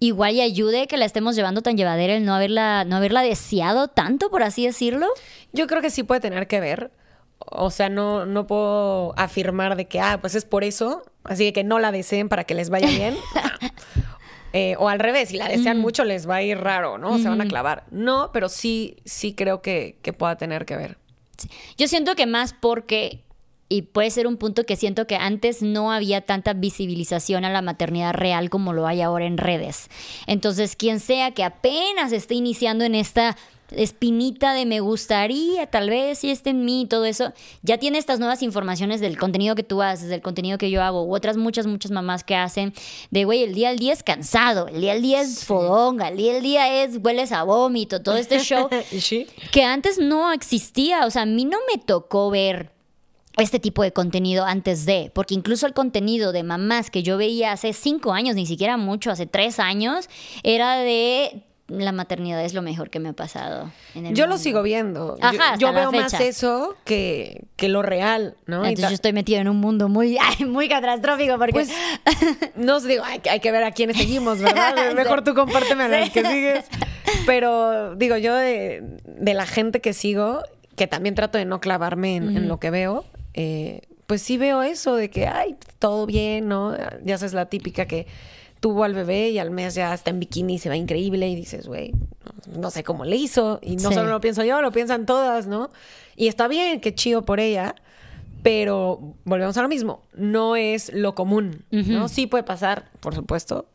igual y ayude que la estemos llevando tan llevadera el no haberla, no haberla deseado tanto, por así decirlo? Yo creo que sí puede tener que ver. o sea, no, no puedo afirmar de que, ah, pues es por eso, así que no la deseen para que les vaya bien. Eh, o al revés, si la desean mucho les va a ir raro, ¿no? Se van a clavar. No, pero sí, sí creo que, que pueda tener que ver. Yo siento que más porque y puede ser un punto que siento que antes no había tanta visibilización a la maternidad real como lo hay ahora en redes. Entonces, quien sea que apenas esté iniciando en esta espinita de me gustaría, tal vez si esté en mí, todo eso, ya tiene estas nuevas informaciones del contenido que tú haces, del contenido que yo hago, u otras muchas, muchas mamás que hacen de, güey, el día al día es cansado, el día al día es fodonga, el día al día es hueles a vómito, todo este show que antes no existía, o sea, a mí no me tocó ver este tipo de contenido antes de, porque incluso el contenido de mamás que yo veía hace cinco años, ni siquiera mucho, hace tres años, era de la maternidad es lo mejor que me ha pasado. yo lo sigo viendo. yo, veo más eso que, que, lo real, ¿no? Entonces yo estoy metido en un mundo muy, muy catastrófico porque... Pues, no os digo, hay, que ver a quiénes seguimos, ¿verdad? Mejor tú compárteme a los que sigues. Pero digo, yo de, la gente que sigo, que también trato de no clavarme en, lo que veo, eh, pues sí veo eso de que, ay, todo bien, ¿no? Ya sabes la típica que tuvo al bebé y al mes ya está en bikini y se va increíble y dices, güey, no, sé cómo le hizo. Y no solo lo pienso yo, lo piensan todas, ¿no? Y está bien, qué chido por ella, pero volvemos a lo mismo, no es lo común, ¿no? Sí puede pasar, por supuesto,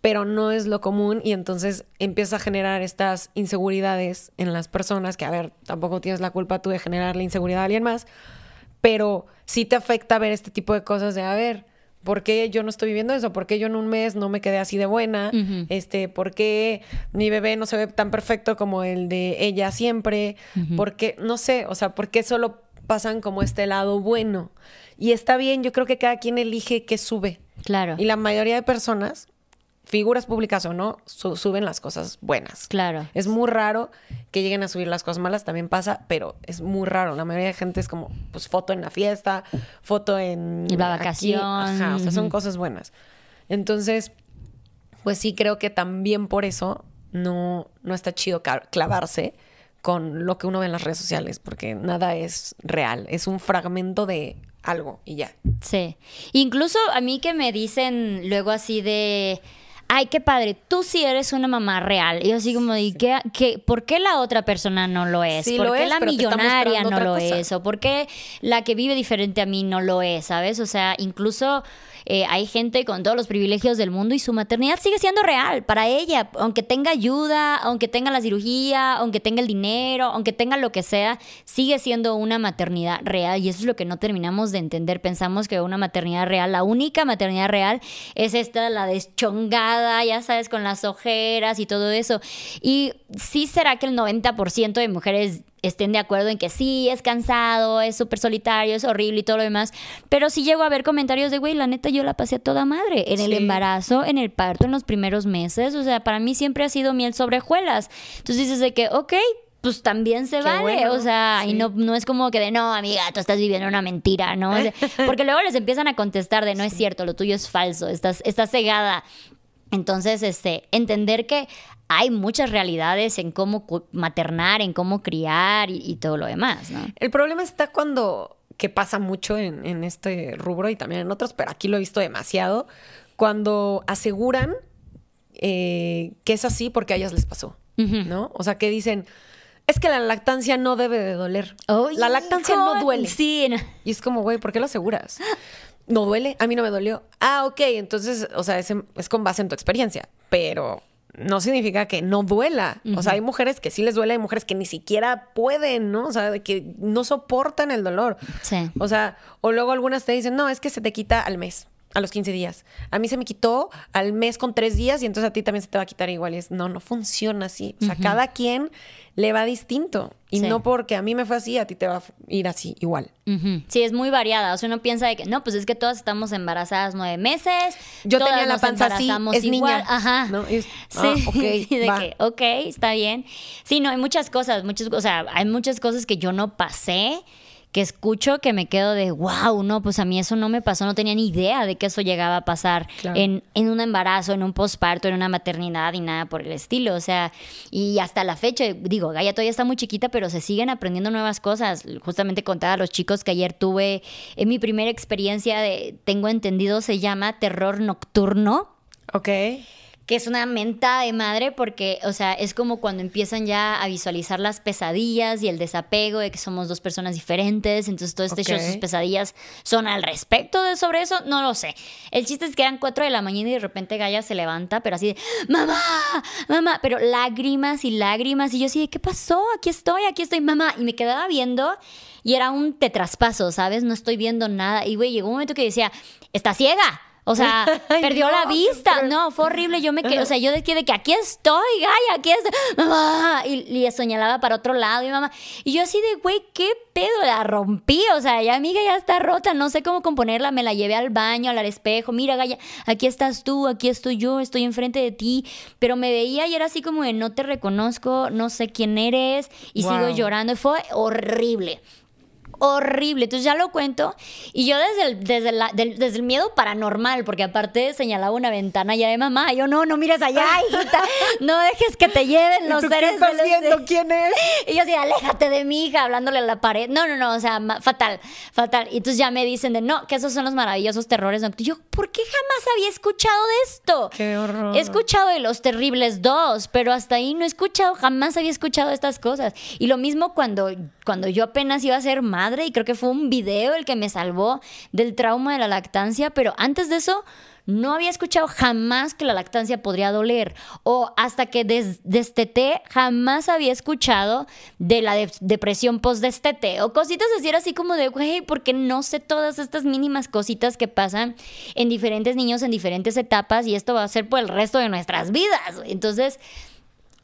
pero no es lo común y entonces empieza a generar estas inseguridades en las personas que, a ver, tampoco tienes la culpa tú de generar la inseguridad a alguien más, pero sí te afecta ver este tipo de cosas de, a ver, ¿por qué yo no estoy viviendo eso? ¿Por qué yo en un mes no me quedé así de buena? este, ¿Por qué mi bebé no se ve tan perfecto como el de ella siempre? ¿Por qué, no sé, o sea, por qué solo pasan como este lado bueno? Y está bien, yo creo que cada quien elige qué sube. Claro. Y la mayoría de personas figuras públicas o no, suben las cosas buenas. Claro. Es muy raro que lleguen a subir las cosas malas, también pasa, pero es muy raro. La mayoría de gente es como, pues, foto en la fiesta, foto en... La vacación. Ajá, o sea, son cosas buenas. Entonces, pues sí creo que también por eso no, no está chido clavarse con lo que uno ve en las redes sociales, porque nada es real, es un fragmento de algo y ya. Sí. Incluso a mí que me dicen luego así de ay, qué padre, tú sí eres una mamá real. Y yo así como, ¿y qué, por qué la otra persona no lo es? ¿Por qué la millonaria no lo es? ¿O por qué la que vive diferente a mí no lo es? ¿Sabes? O sea, incluso eh, hay gente con todos los privilegios del mundo y su maternidad sigue siendo real para ella, aunque tenga ayuda, aunque tenga la cirugía, aunque tenga el dinero, aunque tenga lo que sea, sigue siendo una maternidad real y eso es lo que no terminamos de entender. Pensamos que una maternidad real, la única maternidad real es esta, la deschongada, ya sabes, con las ojeras y todo eso. Y sí será que el 90% de mujeres estén de acuerdo en que sí, es cansado, es súper solitario, es horrible y todo lo demás. Pero sí llego a ver comentarios de, güey, la neta yo la pasé a toda madre. En el embarazo, en el parto, en los primeros meses. O sea, para mí siempre ha sido miel sobre hojuelas. Entonces dices de que, ok, pues también se vale, o sea, y no, no es como que de, no, amiga, tú estás viviendo una mentira, ¿no? porque luego les empiezan a contestar de, no es cierto, lo tuyo es falso, estás, estás cegada. Entonces, este, entender que hay muchas realidades en cómo maternar, en cómo criar y, todo lo demás, ¿no? El problema está cuando, que pasa mucho en, este rubro y también en otros, pero aquí lo he visto demasiado, cuando aseguran eh, que es así porque a ellas les pasó, ¿no? O sea, que dicen, es que la lactancia no debe de doler. la lactancia no duele. Sí. Y es como, güey, ¿por qué lo aseguras? ¿No duele? A mí no me dolió. Ah, ok, entonces, o sea, es, es con base en tu experiencia, pero no significa que no duela. O sea, hay mujeres que sí les duele, hay mujeres que ni siquiera pueden, ¿no? O sea, que no soportan el dolor. Sí. O sea, o luego algunas te dicen, no, es que se te quita al mes, a los 15 días. A mí se me quitó al mes con tres días y entonces a ti también se te va a quitar igual. Y es, no, no funciona así. O sea, cada quien le va distinto. Y no porque a mí me fue así, a ti te va a ir así igual. Sí, es muy variada. O sea, uno piensa de que, no, pues es que todas estamos embarazadas nueve meses. Yo tenía la panza así, es niña. Ajá. sí, ah, okay, de que, ok, está bien. Sí, no, hay muchas cosas, muchas, o sea, hay muchas cosas que yo no pasé que escucho que me quedo de, wow, no, pues a mí eso no me pasó, no tenía ni idea de que eso llegaba a pasar Claro. en, en un embarazo, en un posparto, en una maternidad y nada por el estilo. O sea, y hasta la fecha, digo, Gaia todavía está muy chiquita, pero se siguen aprendiendo nuevas cosas. Justamente contaba a los chicos que ayer tuve en mi primera experiencia de, tengo entendido, se llama terror nocturno Ok. Que es una menta de madre porque, o sea, es como cuando empiezan ya a visualizar las pesadillas y el desapego de que somos dos personas diferentes, entonces todo este show, sus pesadillas son al respecto de sobre eso, no lo sé. El chiste es que eran cuatro de la mañana y de repente Gaia se levanta, pero así de, mamá, mamá, pero lágrimas y lágrimas y yo así de, ¿qué pasó? Aquí estoy, aquí estoy, mamá, y me quedaba viendo y era un tetraspaso, ¿sabes? No estoy viendo nada y güey, llegó un momento que decía, está ciega. O sea, Ay, perdió no, la vista. No, fue horrible. Yo me quedé, o sea, yo de que, de que aquí estoy, Gaya, aquí estoy, mamá. Y, y señalaba para otro lado y mamá. Y yo así de, güey, ¿qué pedo? La rompí. O sea, ya amiga ya está rota, no sé cómo componerla. Me la llevé al baño, al espejo. Mira, Gaya, aquí estás tú, aquí estoy yo, estoy enfrente de ti. Pero me veía y era así como de, no te reconozco, no sé quién eres. Y sigo llorando. Y fue horrible horrible. Entonces ya lo cuento. Y yo desde el, desde, la- del- desde el miedo paranormal, porque aparte señalaba una ventana ya de mamá. Yo, no, no mires allá, hijita. No dejes que te lleven ¿Y los tú qué seres estás de los- viendo? ¿Quién es? y yo así, aléjate de mi hija, hablándole a la pared. No, no, no, o sea, fatal, fatal. Y entonces ya me dicen de, no, que esos son los maravillosos terrores nocturnos. Yo, ¿por qué jamás había escuchado de esto? Qué horror. He escuchado de Los Terribles dos, pero hasta ahí no he escuchado, jamás había escuchado estas cosas. Y lo mismo cuando, cuando yo apenas iba a ser madre, y creo que fue un video el que me salvó del trauma de la lactancia, pero antes de eso no había escuchado jamás que la lactancia podría doler. O hasta que des- desteté, jamás había escuchado de la de- depresión post-destete. O cositas así, era así como de, güey, porque no sé todas estas mínimas cositas que pasan en diferentes niños en diferentes etapas y esto va a ser por el resto de nuestras vidas. Entonces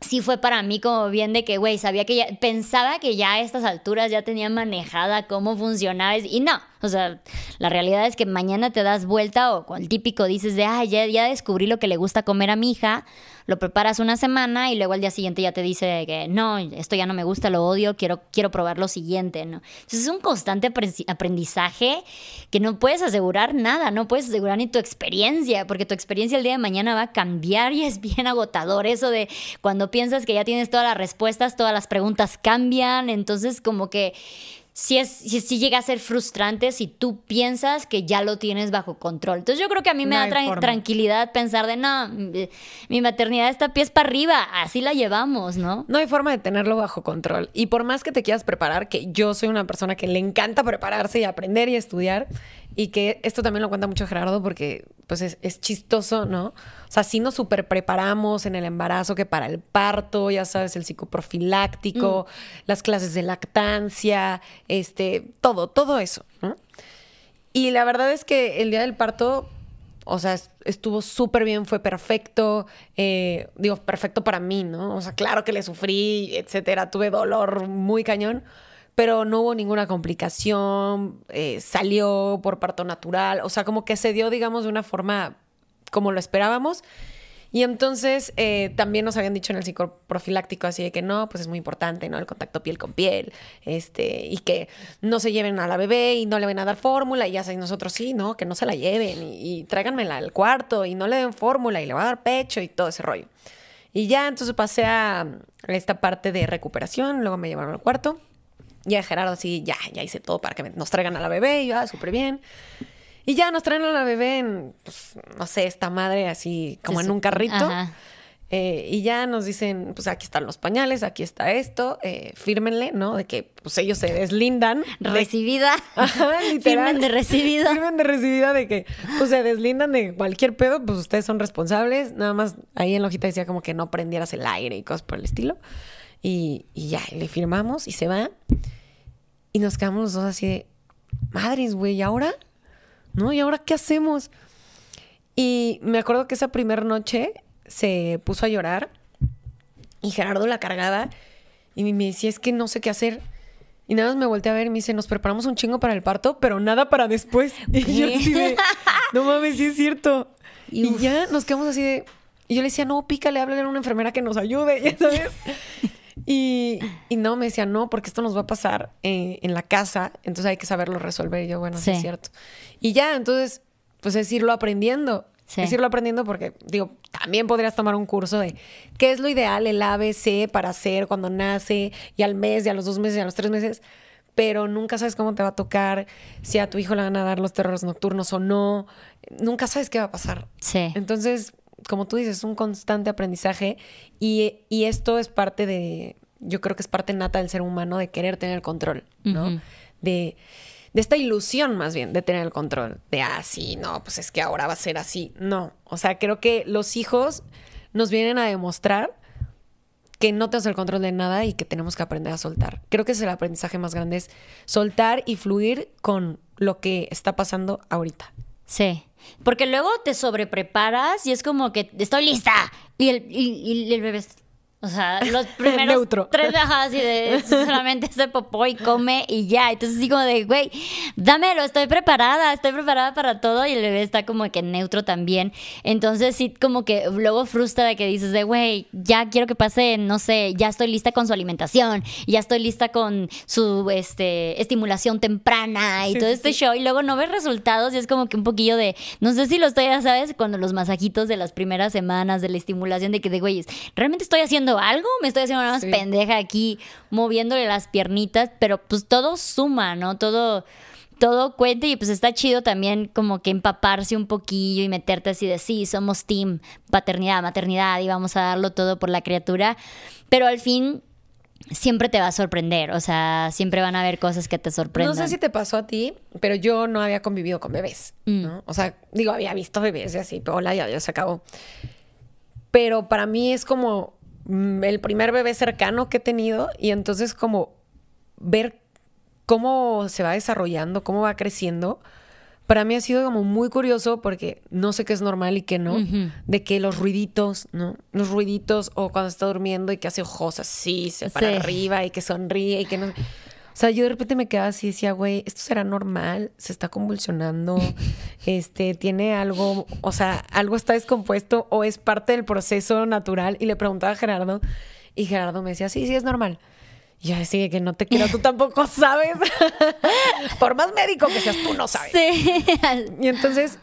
sí fue para mí como bien de que, güey, sabía que ya, pensaba que ya a estas alturas ya tenía manejada cómo funcionaba y no, o sea, la realidad es que mañana te das vuelta o con el típico dices de, ah, ya, descubrí lo que le gusta comer a mi hija, lo preparas una semana y luego al día siguiente ya te dice que no, esto ya no me gusta, lo odio, quiero, quiero probar lo siguiente, ¿no? Entonces es un constante apre- aprendizaje que no puedes asegurar nada, no puedes asegurar ni tu experiencia, porque tu experiencia el día de mañana va a cambiar y es bien agotador eso de cuando piensas que ya tienes todas las respuestas, todas las preguntas cambian, entonces como que sí, es, sí llega a ser frustrante si tú piensas que ya lo tienes bajo control. Entonces yo creo que a mí me No da tranquilidad pensar de, no, mi maternidad está pies para arriba, así la llevamos, ¿no? No hay forma de tenerlo bajo control. Y por más que te quieras preparar, que yo soy una persona que le encanta prepararse y aprender y estudiar, y que esto también lo cuenta mucho Gerardo porque pues es, es chistoso, ¿no? O sea, sí nos super preparamos en el embarazo que para el parto, ya sabes, el psicoprofiláctico, las clases de lactancia, este, todo, todo eso, ¿no? Y la verdad es que el día del parto, o sea, es- estuvo súper bien, fue perfecto. eh, digo, perfecto para mí, ¿no? O sea, claro que le sufrí, etcétera. Tuve dolor muy cañón, pero no hubo ninguna complicación. eh, salió por parto natural. O sea, como que se dio, digamos, de una forma como lo esperábamos. Y entonces eh, también nos habían dicho en el psicoprofiláctico así de que no, pues es muy importante, ¿no? El contacto piel con piel, este, y que no se lleven a la bebé y no le van a dar fórmula, y ya sabes, nosotros sí, ¿no? Que no se la lleven y, y tráiganmela al cuarto y no le den fórmula y le va a dar pecho y todo ese rollo. Y ya entonces pasé a esta parte de recuperación, luego me llevaron al cuarto. Ya Gerardo así, ya, ya hice todo para que me- nos traigan a la bebé, y yo, ah, súper bien. Y ya nos traen a la bebé en, pues, no sé, esta madre así como en un carrito. Eh, y ya nos dicen, pues aquí están los pañales, aquí está esto, eh, fírmenle, ¿no? De que pues ellos se deslindan. de- Recibida. Ajá, literal. Firmen de recibida. Firmen de recibida de que pues se deslindan de cualquier pedo, pues ustedes son responsables. Nada más ahí en la hojita decía como que no prendieras el aire y cosas por el estilo. Y, y ya, le firmamos y se va. Y nos quedamos los dos así de, madres, güey, ¿y ahora? ¿No? ¿Y ahora qué hacemos? Y me acuerdo que esa primera noche se puso a llorar y Gerardo la cargaba y me decía, es que no sé qué hacer. Y nada más me volteé a ver y me dice, nos preparamos un chingo para el parto, pero nada para después. Y yo así de, no mames, sí es cierto. Y Y, ya nos quedamos así de... Y yo le decía, no, pícale, háblale a una enfermera que nos ayude, ya sabes. Y, y no, me decía, no, porque esto nos va a pasar eh, en la casa, entonces hay que saberlo resolver. Y yo, bueno, sí. Sí. es cierto. Y ya, entonces, pues es irlo aprendiendo. Sí. Es irlo aprendiendo porque, digo, también podrías tomar un curso de qué es lo ideal, el ABC para hacer cuando nace, y al mes, y a los dos meses, y a los tres meses, pero nunca sabes cómo te va a tocar, si a tu hijo le van a dar los terrores nocturnos o no. Nunca sabes qué va a pasar. Sí. Entonces, como tú dices, es un constante aprendizaje y, y esto es parte de, yo creo que es parte nata del ser humano de querer tener el control, ¿no? De, de esta ilusión más bien de tener el control, de, ah, sí, no, pues es que ahora va a ser así. No, o sea, creo que los hijos nos vienen a demostrar que no tenemos el control de nada y que tenemos que aprender a soltar. Creo que es el aprendizaje más grande, es soltar y fluir con lo que está pasando ahorita. Sí. Porque luego te sobrepreparas y es como que estoy lista. Y el, y, el bebé. es- O sea, los primeros Neutro. tres bajadas y de solamente hace popó y come y ya. Entonces digo de, güey, dámelo, estoy preparada, estoy preparada para todo y el bebé está como que neutro también. Entonces sí como que luego frustra de que dices de, güey, ya quiero que pase, no sé, ya estoy lista con su alimentación, ya estoy lista con su este, estimulación temprana y Sí, todo sí, este sí. show y luego no ves resultados y es como que un poquillo de, no sé si lo estoy, ya sabes, cuando los masajitos de las primeras semanas de la estimulación de que de güeyes, ¿realmente estoy haciendo algo? Me estoy haciendo una más Sí. pendeja aquí moviéndole las piernitas, pero pues todo suma, ¿no? Todo todo cuenta y pues está chido también como que empaparse un poquillo y meterte así de sí, somos team paternidad, maternidad y vamos a darlo todo por la criatura, pero al fin siempre te va a sorprender, o sea, siempre van a haber cosas que te sorprendan. No sé si te pasó a ti, pero yo no había convivido con bebés, Mm. ¿no? O sea, digo, había visto bebés y así, pero hola, ya, ya se acabó. Pero para mí es como mm, el primer bebé cercano que he tenido y entonces como ver cómo se va desarrollando, cómo va creciendo. Para mí ha sido como muy curioso porque no sé qué es normal y qué no. De que los ruiditos, ¿no? Los ruiditos o cuando está durmiendo y que hace ojos así, se para Sí. arriba y que sonríe y que no... O sea, yo de repente me quedaba así y decía, güey, ¿esto será normal? ¿Se está convulsionando? Este, ¿tiene algo? O sea, ¿algo está descompuesto o es parte del proceso natural? Y le preguntaba a Gerardo y Gerardo me decía, sí, sí, es normal. Y yo decía que no te quiero, tú tampoco sabes. Por más médico que seas, tú no sabes. Sí. Y entonces,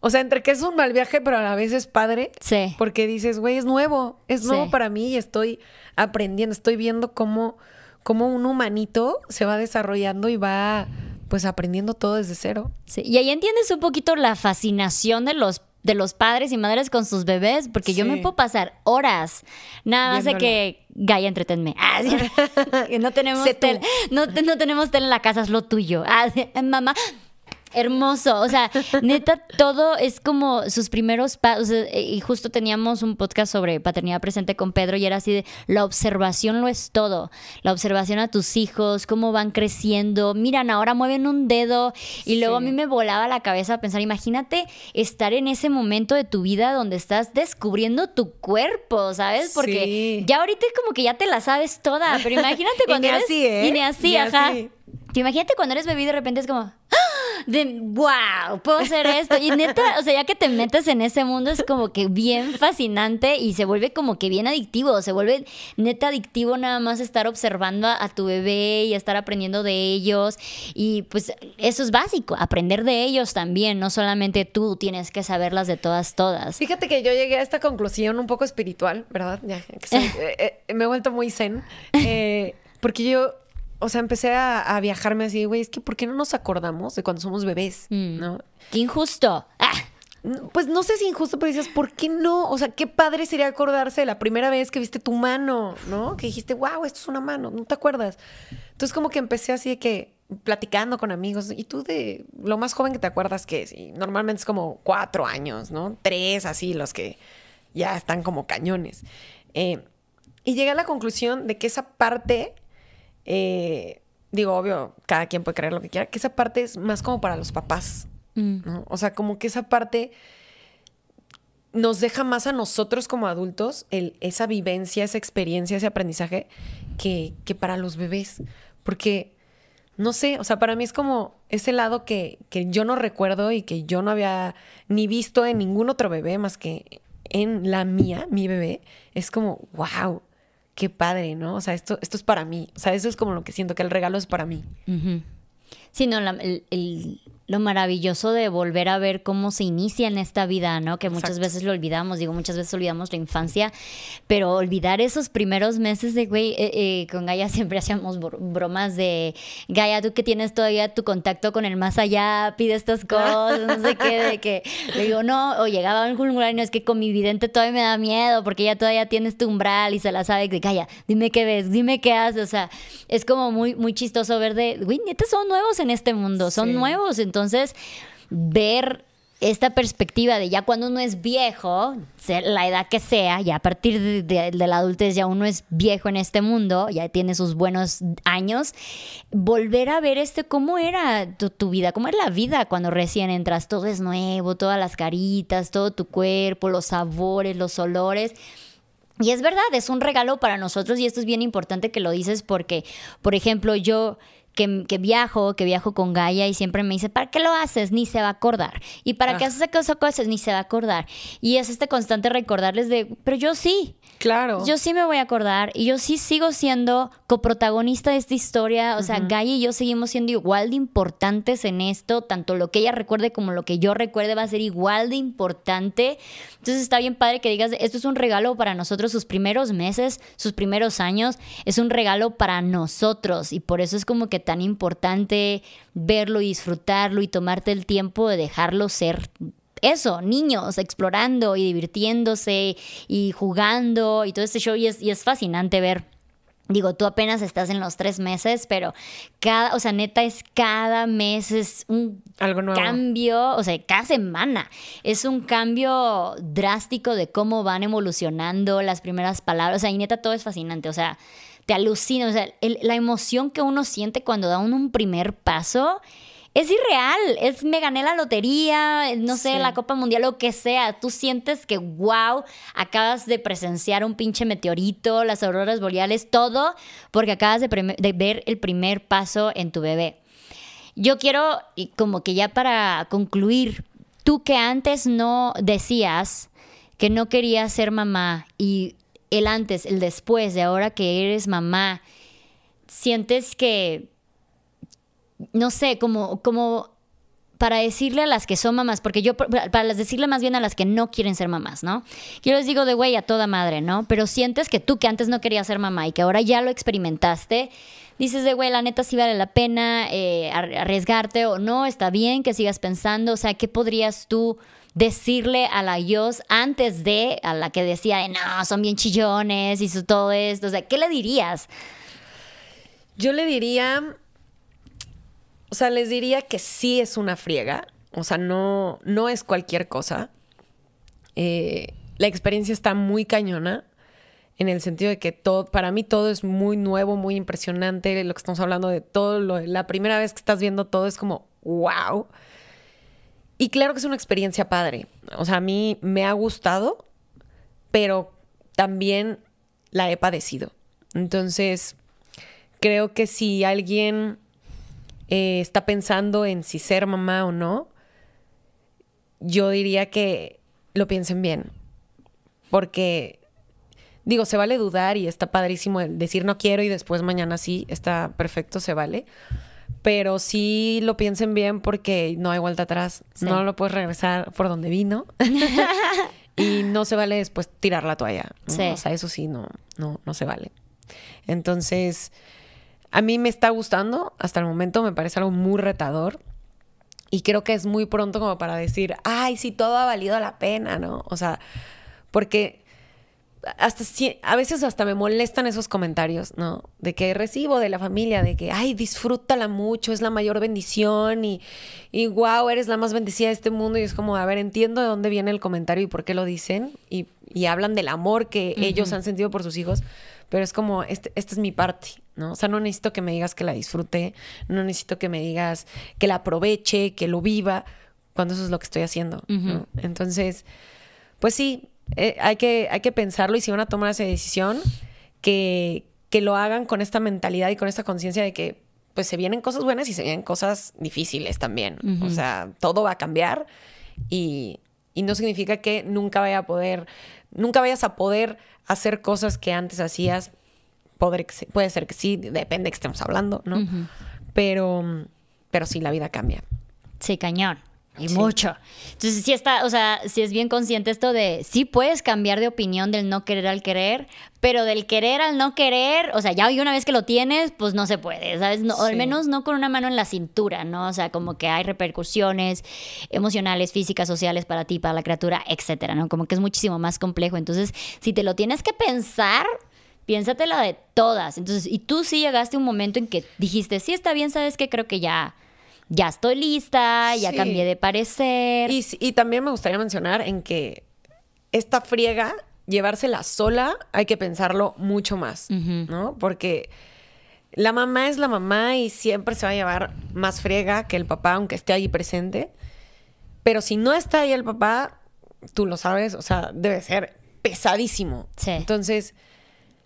o sea, entre que es un mal viaje, pero a la vez es padre. Sí. Porque dices, güey, es nuevo, es nuevo Sí. para mí y estoy aprendiendo, estoy viendo cómo, cómo un humanito se va desarrollando y va pues aprendiendo todo desde cero. Sí, Y ahí entiendes un poquito la fascinación de los de los padres y madres con sus bebés, porque yo me puedo pasar horas nada más de que Gaia entretenme. Ah, sí. No tenemos tel, no, no tenemos tele en la casa, es lo tuyo. Ah, mamá, hermoso. O sea, neta, todo es como sus primeros pasos. y justo teníamos un podcast sobre paternidad presente con Pedro y era así de la observación lo es todo. La observación a tus hijos, cómo van creciendo. Miran, ahora mueven un dedo. Y luego a mí me volaba la cabeza pensar, imagínate estar en ese momento de tu vida donde estás descubriendo tu cuerpo, ¿sabes? Porque Sí. ya ahorita es como que ya te la sabes toda, pero imagínate Y cuando ni eres... así, ¿eh? Y ni así, Ni ajá. así. Imagínate cuando eres bebé y de repente es como, ¡Ah! De wow, puedo hacer esto. Y neta, o sea, ya que te metes en ese mundo es como que bien fascinante y se vuelve como que bien adictivo. Se vuelve neta adictivo nada más estar observando a, a tu bebé y estar aprendiendo de ellos. Y pues eso es básico, aprender de ellos también. No solamente tú tienes que saberlas de todas, todas. Fíjate que yo llegué a esta conclusión un poco espiritual, ¿verdad? Ya, soy- eh, eh, me he vuelto muy zen. eh, porque yo, o sea, empecé a, a viajarme así, güey, es que ¿por qué no nos acordamos de cuando somos bebés? Mm. ¿No? Qué injusto. Ah, Pues no sé si injusto, pero dices, ¿por qué no? O sea, qué padre sería acordarse de la primera vez que viste tu mano, ¿no? Que dijiste, wow, esto es una mano, ¿no te acuerdas? Entonces como que empecé así de que platicando con amigos, y tú de lo más joven que te acuerdas que es, y normalmente es como cuatro años, ¿no? Tres, así, los que ya están como cañones. Eh, y llegué a la conclusión de que esa parte, eh, digo, obvio, cada quien puede creer lo que quiera, que esa parte es más como para los papás. mm, ¿no? O sea, como que esa parte nos deja más a nosotros como adultos el, esa vivencia, esa experiencia, ese aprendizaje que, que para los bebés. Porque, no sé, o sea, para mí es como ese lado que, que yo no recuerdo y que yo no había ni visto en ningún otro bebé más que en la mía, mi bebé. Es como, wow, qué padre, ¿no? O sea, esto, esto es para mí. O sea, eso es como lo que siento, que el regalo es para mí. Sí, no, el, lo maravilloso de volver a ver cómo se inicia en esta vida, ¿no? Que muchas veces lo olvidamos, digo, muchas veces olvidamos la infancia, pero olvidar esos primeros meses de, güey, eh, eh, con Gaia siempre hacíamos bromas de, Gaia, tú que tienes todavía tu contacto con el más allá, pide estas cosas, no sé qué, de que le digo, no, o llegaba un umbral, no, es que con mi vidente todavía me da miedo, porque ella todavía tiene este umbral y se la sabe, de Gaia, dime qué ves, dime qué haces, o sea, es como muy, muy chistoso ver de, güey, nietas son nuevos en este mundo, son nuevos, entonces, ver esta perspectiva de ya cuando uno es viejo, la edad que sea, ya a partir de, la adultez ya uno es viejo en este mundo, ya tiene sus buenos años, volver a ver este cómo era tu, vida, cómo era la vida cuando recién entras, todo es nuevo, todas las caritas, todo tu cuerpo, los sabores, los olores. Y es verdad, es un regalo para nosotros y esto es bien importante que lo dices porque, por ejemplo, yo que, viajo, que viajo con Gaia y siempre me dice, ¿para qué lo haces? Ni se va a acordar. ¿Y para qué ah. haces esas cosas? Ni se va a acordar. Y es este constante recordarles de, pero yo sí. Claro. Yo sí me voy a acordar y yo sí sigo siendo coprotagonista de esta historia. O sea, Gaia y yo seguimos siendo igual de importantes en esto. Tanto lo que ella recuerde como lo que yo recuerde va a ser igual de importante. Entonces está bien padre que digas, esto es un regalo para nosotros, sus primeros meses, sus primeros años. Es un regalo para nosotros y por eso es como que tan importante verlo y disfrutarlo y tomarte el tiempo de dejarlo ser eso, niños explorando y divirtiéndose y jugando y todo este show. Y es, y es fascinante ver. Digo, tú apenas estás en los tres meses, pero cada, o sea, neta es cada mes es un cambio, o sea, cada semana es un cambio drástico de cómo van evolucionando las primeras palabras, o sea, y neta todo es fascinante, o sea, te alucina, o sea, la emoción que uno siente cuando da un primer paso es irreal. Es me gané la lotería, no sé, la Copa Mundial, lo que sea. Tú sientes que, wow, acabas de presenciar un pinche meteorito, las auroras boreales, todo, porque acabas de, de ver el primer paso en tu bebé. Yo quiero, y como que ya para concluir, tú que antes no decías que no querías ser mamá y el antes, el después de ahora que eres mamá, sientes que no sé, como, como para decirle a las que son mamás, porque yo, para decirle más bien a las que no quieren ser mamás, ¿no? Yo les digo de güey a toda madre, ¿no? Pero sientes que tú que antes no querías ser mamá y que ahora ya lo experimentaste, dices de güey, la neta sí vale la pena eh, arriesgarte o no, está bien que sigas pensando, o sea, ¿qué podrías tú decirle a la Yos antes de, a la que decía, de, no, son bien chillones, y todo esto, o sea, ¿qué le dirías? Yo le diría o sea, les diría que sí es una friega. O sea, no, no es cualquier cosa. Eh, la experiencia está muy cañona en el sentido de que todo, para mí todo es muy nuevo, muy impresionante. Lo que estamos hablando de todo, la primera vez que estás viendo todo es como, wow. Y claro que es una experiencia padre. O sea, a mí me ha gustado, pero también la he padecido. Entonces, creo que si alguien eh, está pensando en si ser mamá o no, yo diría que lo piensen bien. Porque, digo, se vale dudar y está padrísimo decir no quiero y después mañana sí, está perfecto, se vale. Pero sí lo piensen bien porque no hay vuelta atrás. No lo puedes regresar por donde vino. y no se vale después tirar la toalla. O sea, eso sí, no, no, no se vale. Entonces, a mí me está gustando, hasta el momento me parece algo muy retador. Y creo que es muy pronto como para decir, ay, sí, todo ha valido la pena, ¿no? O sea, porque hasta a veces hasta me molestan esos comentarios, ¿no? De que recibo de la familia, de que, ay, disfrútala mucho, es la mayor bendición y, y wow, eres la más bendecida de este mundo. Y es como, a ver, entiendo de dónde viene el comentario y por qué lo dicen y, hablan del amor que ellos han sentido por sus hijos, pero es como, este, esta es mi parte, ¿no? O sea, no necesito que me digas que la disfrute, no necesito que me digas que la aproveche, que lo viva, cuando eso es lo que estoy haciendo, Entonces, pues sí, eh, hay, que, hay que pensarlo y si van a tomar esa decisión, que, que lo hagan con esta mentalidad y con esta conciencia de que pues se vienen cosas buenas y se vienen cosas difíciles también. O sea, todo va a cambiar y, y no significa que nunca vaya a poder, nunca vayas a poder hacer cosas que antes hacías puede, puede ser que sí, depende de que estemos hablando, ¿no? Pero, pero sí, la vida cambia. Sí, cañón. Y mucho. Entonces, sí está, o sea, sí es bien consciente esto de, sí puedes cambiar de opinión del no querer al querer, pero del querer al no querer, o sea, ya una vez que lo tienes, pues no se puede, ¿sabes? No, Al menos no con una mano en la cintura, ¿no? O sea, como que hay repercusiones emocionales, físicas, sociales para ti, para la criatura, etcétera, ¿no? Como que es muchísimo más complejo. Entonces, si te lo tienes que pensar, piénsatelo de todas. Entonces, y tú sí llegaste a un momento en que dijiste, sí está bien, ¿sabes qué? Creo que ya ya estoy lista, ya cambié de parecer. Y, también me gustaría mencionar en que esta friega, llevársela sola, hay que pensarlo mucho más, ¿no? Porque la mamá es la mamá y siempre se va a llevar más friega que el papá, aunque esté ahí presente. Pero si no está ahí el papá, tú lo sabes, o sea, debe ser pesadísimo. Sí. Entonces,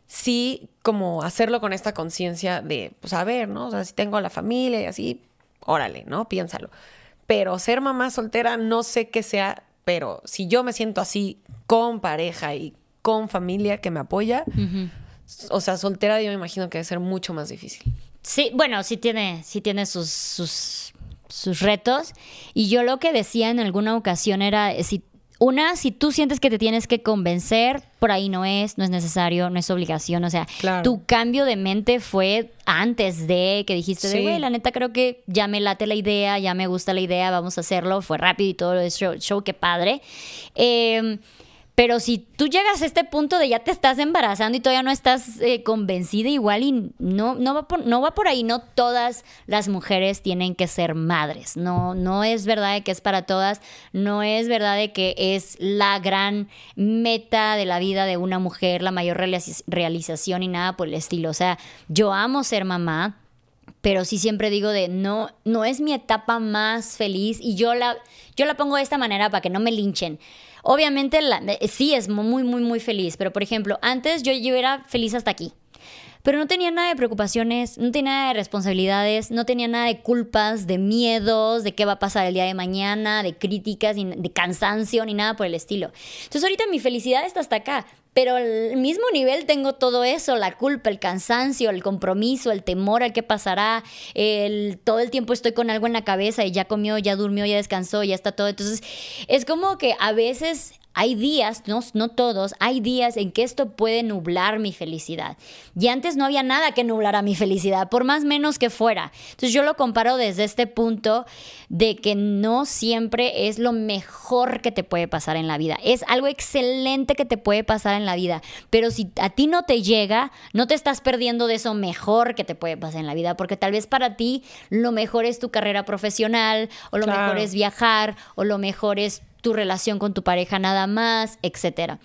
sí, como hacerlo con esta conciencia de, pues a ver, ¿no? O sea, si tengo a la familia y así, órale, ¿no? Piénsalo. Pero ser mamá soltera no sé qué sea, pero si yo me siento así con pareja y con familia que me apoya, o sea, soltera yo me imagino que debe ser mucho más difícil. Sí, bueno, sí tiene, sí tiene sus, sus, sus retos. Y yo lo que decía en alguna ocasión era, si una, si tú sientes que te tienes que convencer, por ahí no es, no es necesario, no es obligación. O sea, tu cambio de mente fue antes de que dijiste, de, güey, la neta creo que ya me late la idea, ya me gusta la idea, vamos a hacerlo. Fue rápido y todo el show, show qué padre. Eh, pero si tú llegas a este punto de ya te estás embarazando y todavía no estás eh, convencida, igual y no, no, va por, no va por ahí. No todas las mujeres tienen que ser madres. No, no es verdad que es para todas. No es verdad que es la gran meta de la vida de una mujer, la mayor realización y nada por el estilo. O sea, yo amo ser mamá pero sí siempre digo de no, no es mi etapa más feliz y yo la, yo la pongo de esta manera para que no me linchen. Obviamente sí es muy, muy, muy feliz, pero por ejemplo, antes yo, yo era feliz hasta aquí. Pero no tenía nada de preocupaciones, no tenía nada de responsabilidades, no tenía nada de culpas, de miedos, de qué va a pasar el día de mañana, de críticas, de cansancio, ni nada por el estilo. Entonces ahorita mi felicidad está hasta acá, pero al mismo nivel tengo todo eso, la culpa, el cansancio, el compromiso, el temor al qué pasará, el, todo el tiempo estoy con algo en la cabeza y ya comió, ya durmió, ya descansó, ya está todo. Entonces, es como que a veces hay días, no, no todos, hay días en que esto puede nublar mi felicidad. Y antes no había nada que nublara mi felicidad, por más menos que fuera. Entonces yo lo comparo desde este punto de que no siempre es lo mejor que te puede pasar en la vida. Es algo excelente que te puede pasar en la vida. Pero si a ti no te llega, no te estás perdiendo de eso mejor que te puede pasar en la vida. Porque tal vez para ti lo mejor es tu carrera profesional, o lo mejor es viajar, o lo mejor es tu relación con tu pareja nada más, etcétera.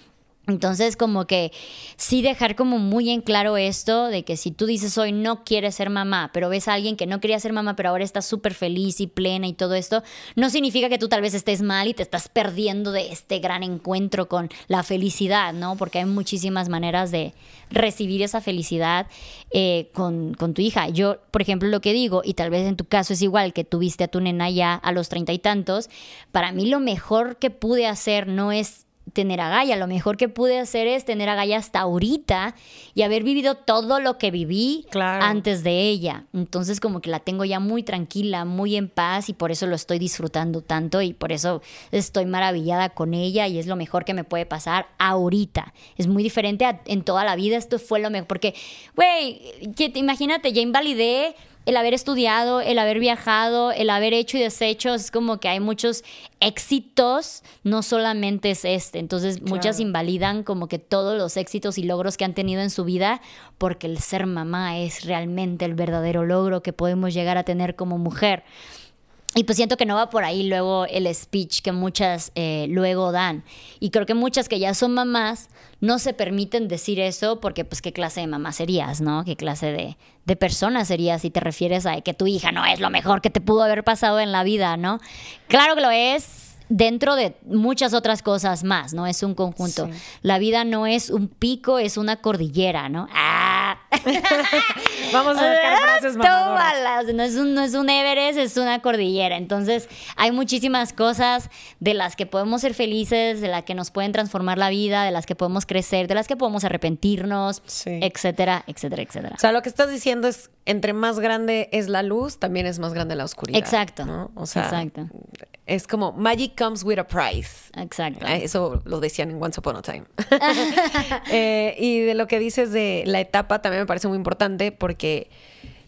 Entonces, como que sí dejar como muy en claro esto de que si tú dices hoy no quieres ser mamá, pero ves a alguien que no quería ser mamá, pero ahora está súper feliz y plena y todo esto, no significa que tú tal vez estés mal y te estás perdiendo de este gran encuentro con la felicidad, ¿no? Porque hay muchísimas maneras de recibir esa felicidad eh, con, con tu hija. Yo, por ejemplo, lo que digo, y tal vez en tu caso es igual que tuviste a tu nena ya a los treinta y tantos, para mí lo mejor que pude hacer no es tener a Gaia. Lo mejor que pude hacer es tener a Gaia hasta ahorita y haber vivido todo lo que viví antes de ella. Entonces como que la tengo ya muy tranquila, muy en paz y por eso lo estoy disfrutando tanto y por eso estoy maravillada con ella y es lo mejor que me puede pasar ahorita. Es muy diferente en toda la vida. Esto fue lo mejor porque, güey, imagínate, ya invalidé el haber estudiado, el haber viajado, el haber hecho y deshecho, es como que hay muchos éxitos, no solamente es este. Entonces, muchas invalidan como que todos los éxitos y logros que han tenido en su vida, porque el ser mamá es realmente el verdadero logro que podemos llegar a tener como mujer. Y pues siento que no va por ahí luego el speech que muchas eh, luego dan. Y creo que muchas que ya son mamás no se permiten decir eso porque pues qué clase de mamá serías, ¿no? ¿Qué clase de, de persona serías si te refieres a que tu hija no es lo mejor que te pudo haber pasado en la vida, ¿no? Claro que lo es dentro de muchas otras cosas más, ¿no? Es un conjunto. La vida no es un pico, es una cordillera, ¿no? Ah, Vamos a sacar frases mamadoras. Tómala. No es, un, no es un Everest, es una cordillera. Entonces, hay muchísimas cosas de las que podemos ser felices, de las que nos pueden transformar la vida, de las que podemos crecer, de las que podemos arrepentirnos, Sí. etcétera, etcétera, etcétera. O sea, lo que estás diciendo es, entre más grande es la luz, también es más grande la oscuridad. Exacto. ¿no? O sea, Exacto. es como magic comes with a price. Exacto. Ah, Eso lo decían en Once Upon a Time. Eh, y de lo que dices de la etapa también me parece muy importante porque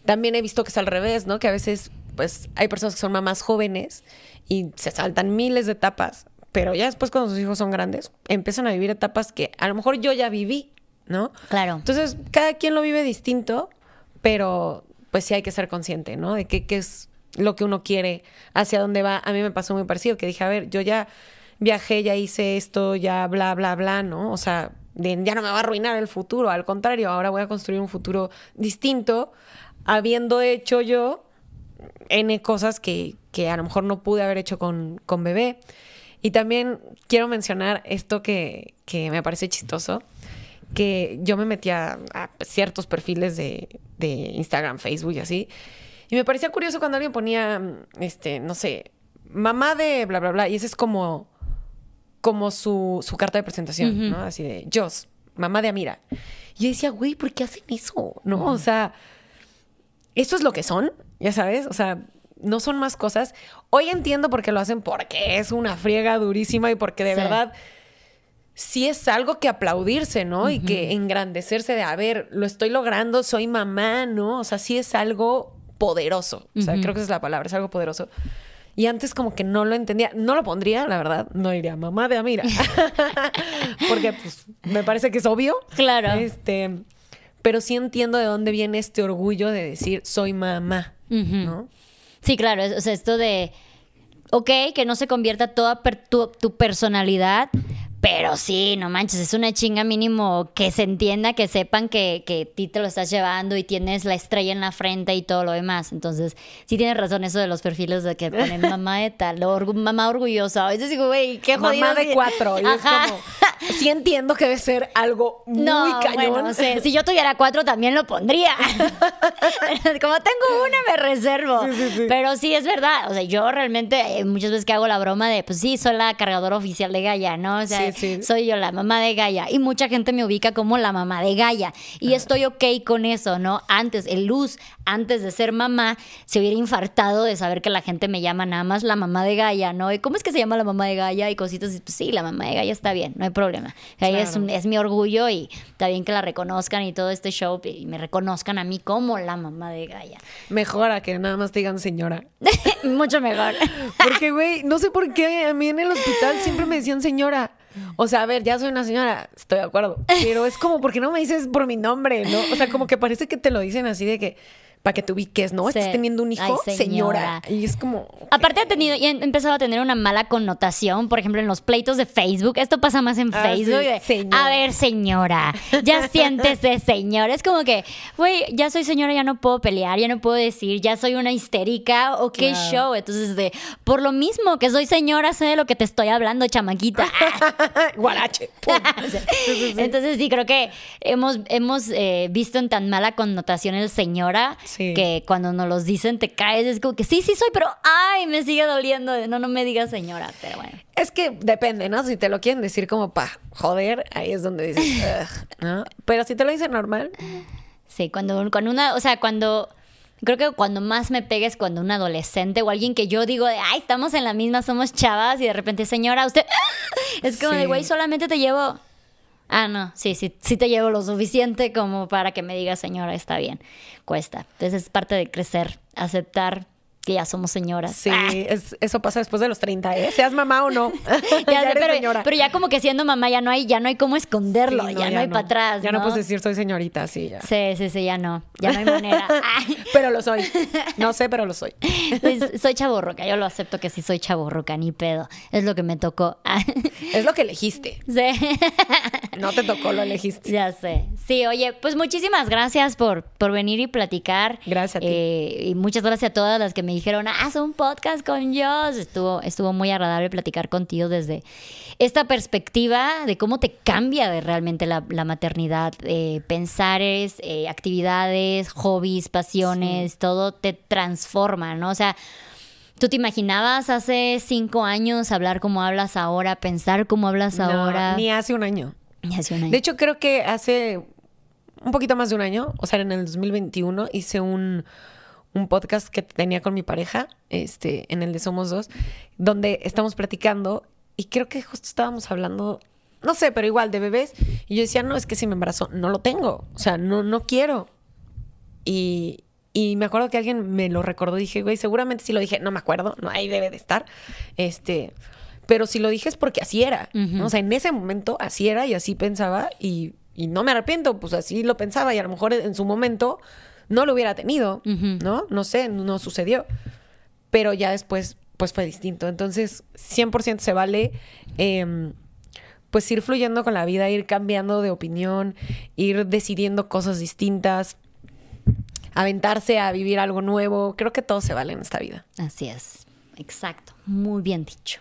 también he visto que es al revés, ¿no? Que a veces, pues, hay personas que son mamás jóvenes y se saltan miles de etapas, pero ya después cuando sus hijos son grandes, empiezan a vivir etapas que a lo mejor yo ya viví, ¿no? Claro. Entonces, cada quien lo vive distinto, pero pues sí hay que ser consciente, ¿no? De qué, qué es lo que uno quiere, hacia dónde va. A mí me pasó muy parecido, que dije, a ver, yo ya viajé, ya hice esto, ya bla, bla, bla, ¿no? O sea, ya no me va a arruinar el futuro, al contrario, ahora voy a construir un futuro distinto, habiendo hecho yo N cosas que, que a lo mejor no pude haber hecho con, con bebé. Y también quiero mencionar esto que, que me parece chistoso, que yo me metía a ciertos perfiles de, de Instagram, Facebook y así, y me parecía curioso cuando alguien ponía, este, no sé, mamá de bla, bla, bla, y ese es como, como su, su carta de presentación, ¿no? Así de, Jos, mamá de Amira. Y yo decía, güey, ¿por qué hacen eso? ¿No? O sea, esto es lo que son, ya sabes, o sea, no son más cosas. Hoy entiendo por qué lo hacen, porque es una friega durísima y porque de Sí. verdad sí es algo que aplaudirse, ¿no? Y que engrandecerse de, a ver, lo estoy logrando, soy mamá, ¿no? O sea, sí es algo poderoso. O sea, creo que esa es la palabra, es algo poderoso. Y antes como que no lo entendía. No lo pondría, la verdad. No diría mamá de Amira. Porque pues me parece que es obvio. Claro. Este, pero sí entiendo de dónde viene este orgullo de decir soy mamá, ¿no? Sí, claro, es- o sea, esto de, ok, que no se convierta toda per- tu, tu personalidad, pero sí, no manches, es una chinga mínimo que se entienda, que sepan que, que ti te lo estás llevando y tienes la estrella en la frente y todo lo demás. Entonces, sí tienes razón eso de los perfiles de que ponen mamá de tal, orgu- mamá orgullosa. A veces digo, güey, qué jodido. Mamá de cuatro. Y es como, sí entiendo que debe ser algo muy No, cañón. bueno, sí, si yo tuviera cuatro también lo pondría. Como tengo una, me reservo. Sí, sí, sí. Pero sí, es verdad. O sea, yo realmente eh, muchas veces que hago la broma de, pues sí, soy la cargadora oficial de Gaia, ¿no? O sea, Sí, soy yo la mamá de Gaia. Y mucha gente me ubica como la mamá de Gaia. Y estoy ok con eso, ¿no? Antes, el Luz, antes de ser mamá, se hubiera infartado de saber que la gente me llama nada más la mamá de Gaia, ¿no? ¿Y cómo es que se llama la mamá de Gaia? Y cositas, y, pues sí, la mamá de Gaia está bien, no hay problema. Gaia es, un- es mi orgullo y está bien que la reconozcan y todo este show y me reconozcan a mí como la mamá de Gaia. Mejora que nada más te digan señora. Mucho mejor. Porque, güey, no sé por qué a mí en el hospital siempre me decían señora. O sea, a ver, ya soy una señora, estoy de acuerdo. Pero es como, ¿por qué no me dices por mi nombre, no? O sea, como que parece que te lo dicen así de que, para que te ubiques, ¿no? Sí. Estás teniendo un hijo, Ay, señora. señora. Y es como... Aparte ha tenido y ha empezado a tener una mala connotación, por ejemplo, en los pleitos de Facebook. Esto pasa más en Ah, Facebook. sí, de, señora. A ver, señora, ya siéntese, señora. Es como que, güey, ya soy señora, ya no puedo pelear, ya no puedo decir, ya soy una histérica, o qué Claro. show. Entonces, de, por lo mismo que soy señora, sé de lo que te estoy hablando, chamaquita. Guarache. Entonces sí, creo que hemos, hemos eh, visto en tan mala connotación el señora Sí. Que cuando nos los dicen te caes, es como que sí, sí soy, pero ay, me sigue doliendo. No, no me digas señora, pero bueno. Es que depende, ¿no? Si te lo quieren decir como pa joder, ahí es donde dices, ¿no? Pero si te lo dicen normal, Sí, cuando, cuando una, o sea, cuando... Creo que cuando más me pega es cuando un adolescente o alguien que yo digo de, ay, estamos en la misma, somos chavas y de repente, señora, usted... Es como de, güey, solamente te llevo... Ah, no, sí, sí, sí te llevo lo suficiente como para que me digas, señora, está bien. Cuesta. Entonces es parte de crecer, aceptar que ya somos señoras. sí, Ah, es- eso pasa después de los 30, ¿eh? Seas mamá o no. ya ya pero, señora. pero ya como que siendo mamá ya no hay, ya no hay cómo esconderlo, Sí, ya no, hay para atrás. Ya no puedes decir soy señorita, sí, ya. Sí, sí, sí, ya no. Ya no hay manera. Pero lo soy. No sé, pero lo soy. Pues, soy chaborroca, yo lo acepto que sí soy chaborroca, ni pedo. Es lo que me tocó. Es lo que elegiste. sí. No te tocó, lo elegiste. Ya sé. Sí, oye, pues muchísimas gracias por, por venir y platicar. Gracias a ti. Eh, y muchas gracias a todas las que me dijeron, haz un podcast con Joss. Estuvo, estuvo muy agradable platicar contigo desde esta perspectiva de cómo te cambia de realmente la, maternidad, eh, pensares, eh, actividades, hobbies, pasiones, todo te transforma, ¿no? O sea, ¿Tú te imaginabas hace cinco años hablar como hablas ahora, pensar como hablas ahora? Ni hace un año. Ni hace un año. De hecho, creo que hace un poquito más de un año, o sea, en el 2021, hice un, podcast que tenía con mi pareja, este, en el de Somos Dos, donde estamos platicando y creo que justo estábamos hablando, no sé, pero igual de bebés. Y yo decía, no, es que si me embarazo, no lo tengo. O sea, no, no quiero. Y, y me acuerdo que alguien me lo recordó. Dije, güey, seguramente si lo dije, no me acuerdo, no, ahí debe de estar. Este, pero si lo dije es porque así era. O sea, en ese momento así era y así pensaba y, no me arrepiento, pues así lo pensaba y a lo mejor en su momento no lo hubiera tenido, ¿no? No sé, no sucedió. Pero ya después, pues fue distinto. Entonces, 100% se vale. Em, pues ir fluyendo con la vida, ir cambiando de opinión, ir decidiendo cosas distintas, aventarse a vivir algo nuevo. Creo que todo se vale en esta vida. Así es. Exacto. Muy bien dicho.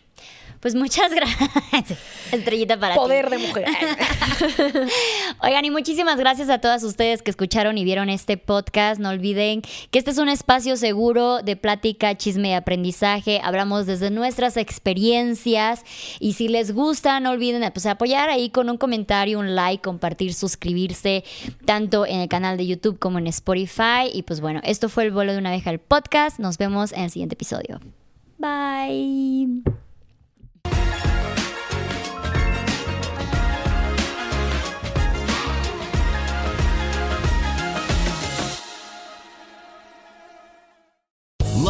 Pues muchas gracias. Estrellita para Poder de mujer. Oigan, y muchísimas gracias a todas ustedes que escucharon y vieron este podcast. No olviden que este es un espacio seguro de plática, chisme y aprendizaje. Hablamos desde nuestras experiencias. Y si les gusta, no olviden pues, apoyar ahí con un comentario, un like, compartir, suscribirse, tanto en el canal de YouTube como en Spotify. Y pues bueno, esto fue el vuelo de una abeja, el podcast. Nos vemos en el siguiente episodio. Bye.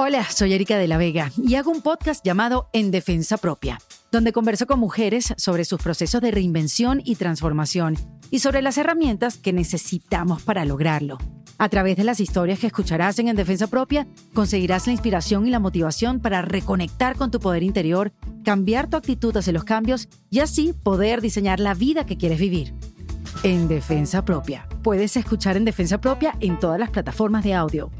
Hola, soy Erika de la Vega y hago un podcast llamado En Defensa Propia, donde converso con mujeres sobre sus procesos de reinvención y transformación y sobre las herramientas que necesitamos para lograrlo. A través de las historias que escucharás en En Defensa Propia, conseguirás la inspiración y la motivación para reconectar con tu poder interior, cambiar tu actitud hacia los cambios y así poder diseñar la vida que quieres vivir. En Defensa Propia. Puedes escuchar En Defensa Propia en todas las plataformas de audio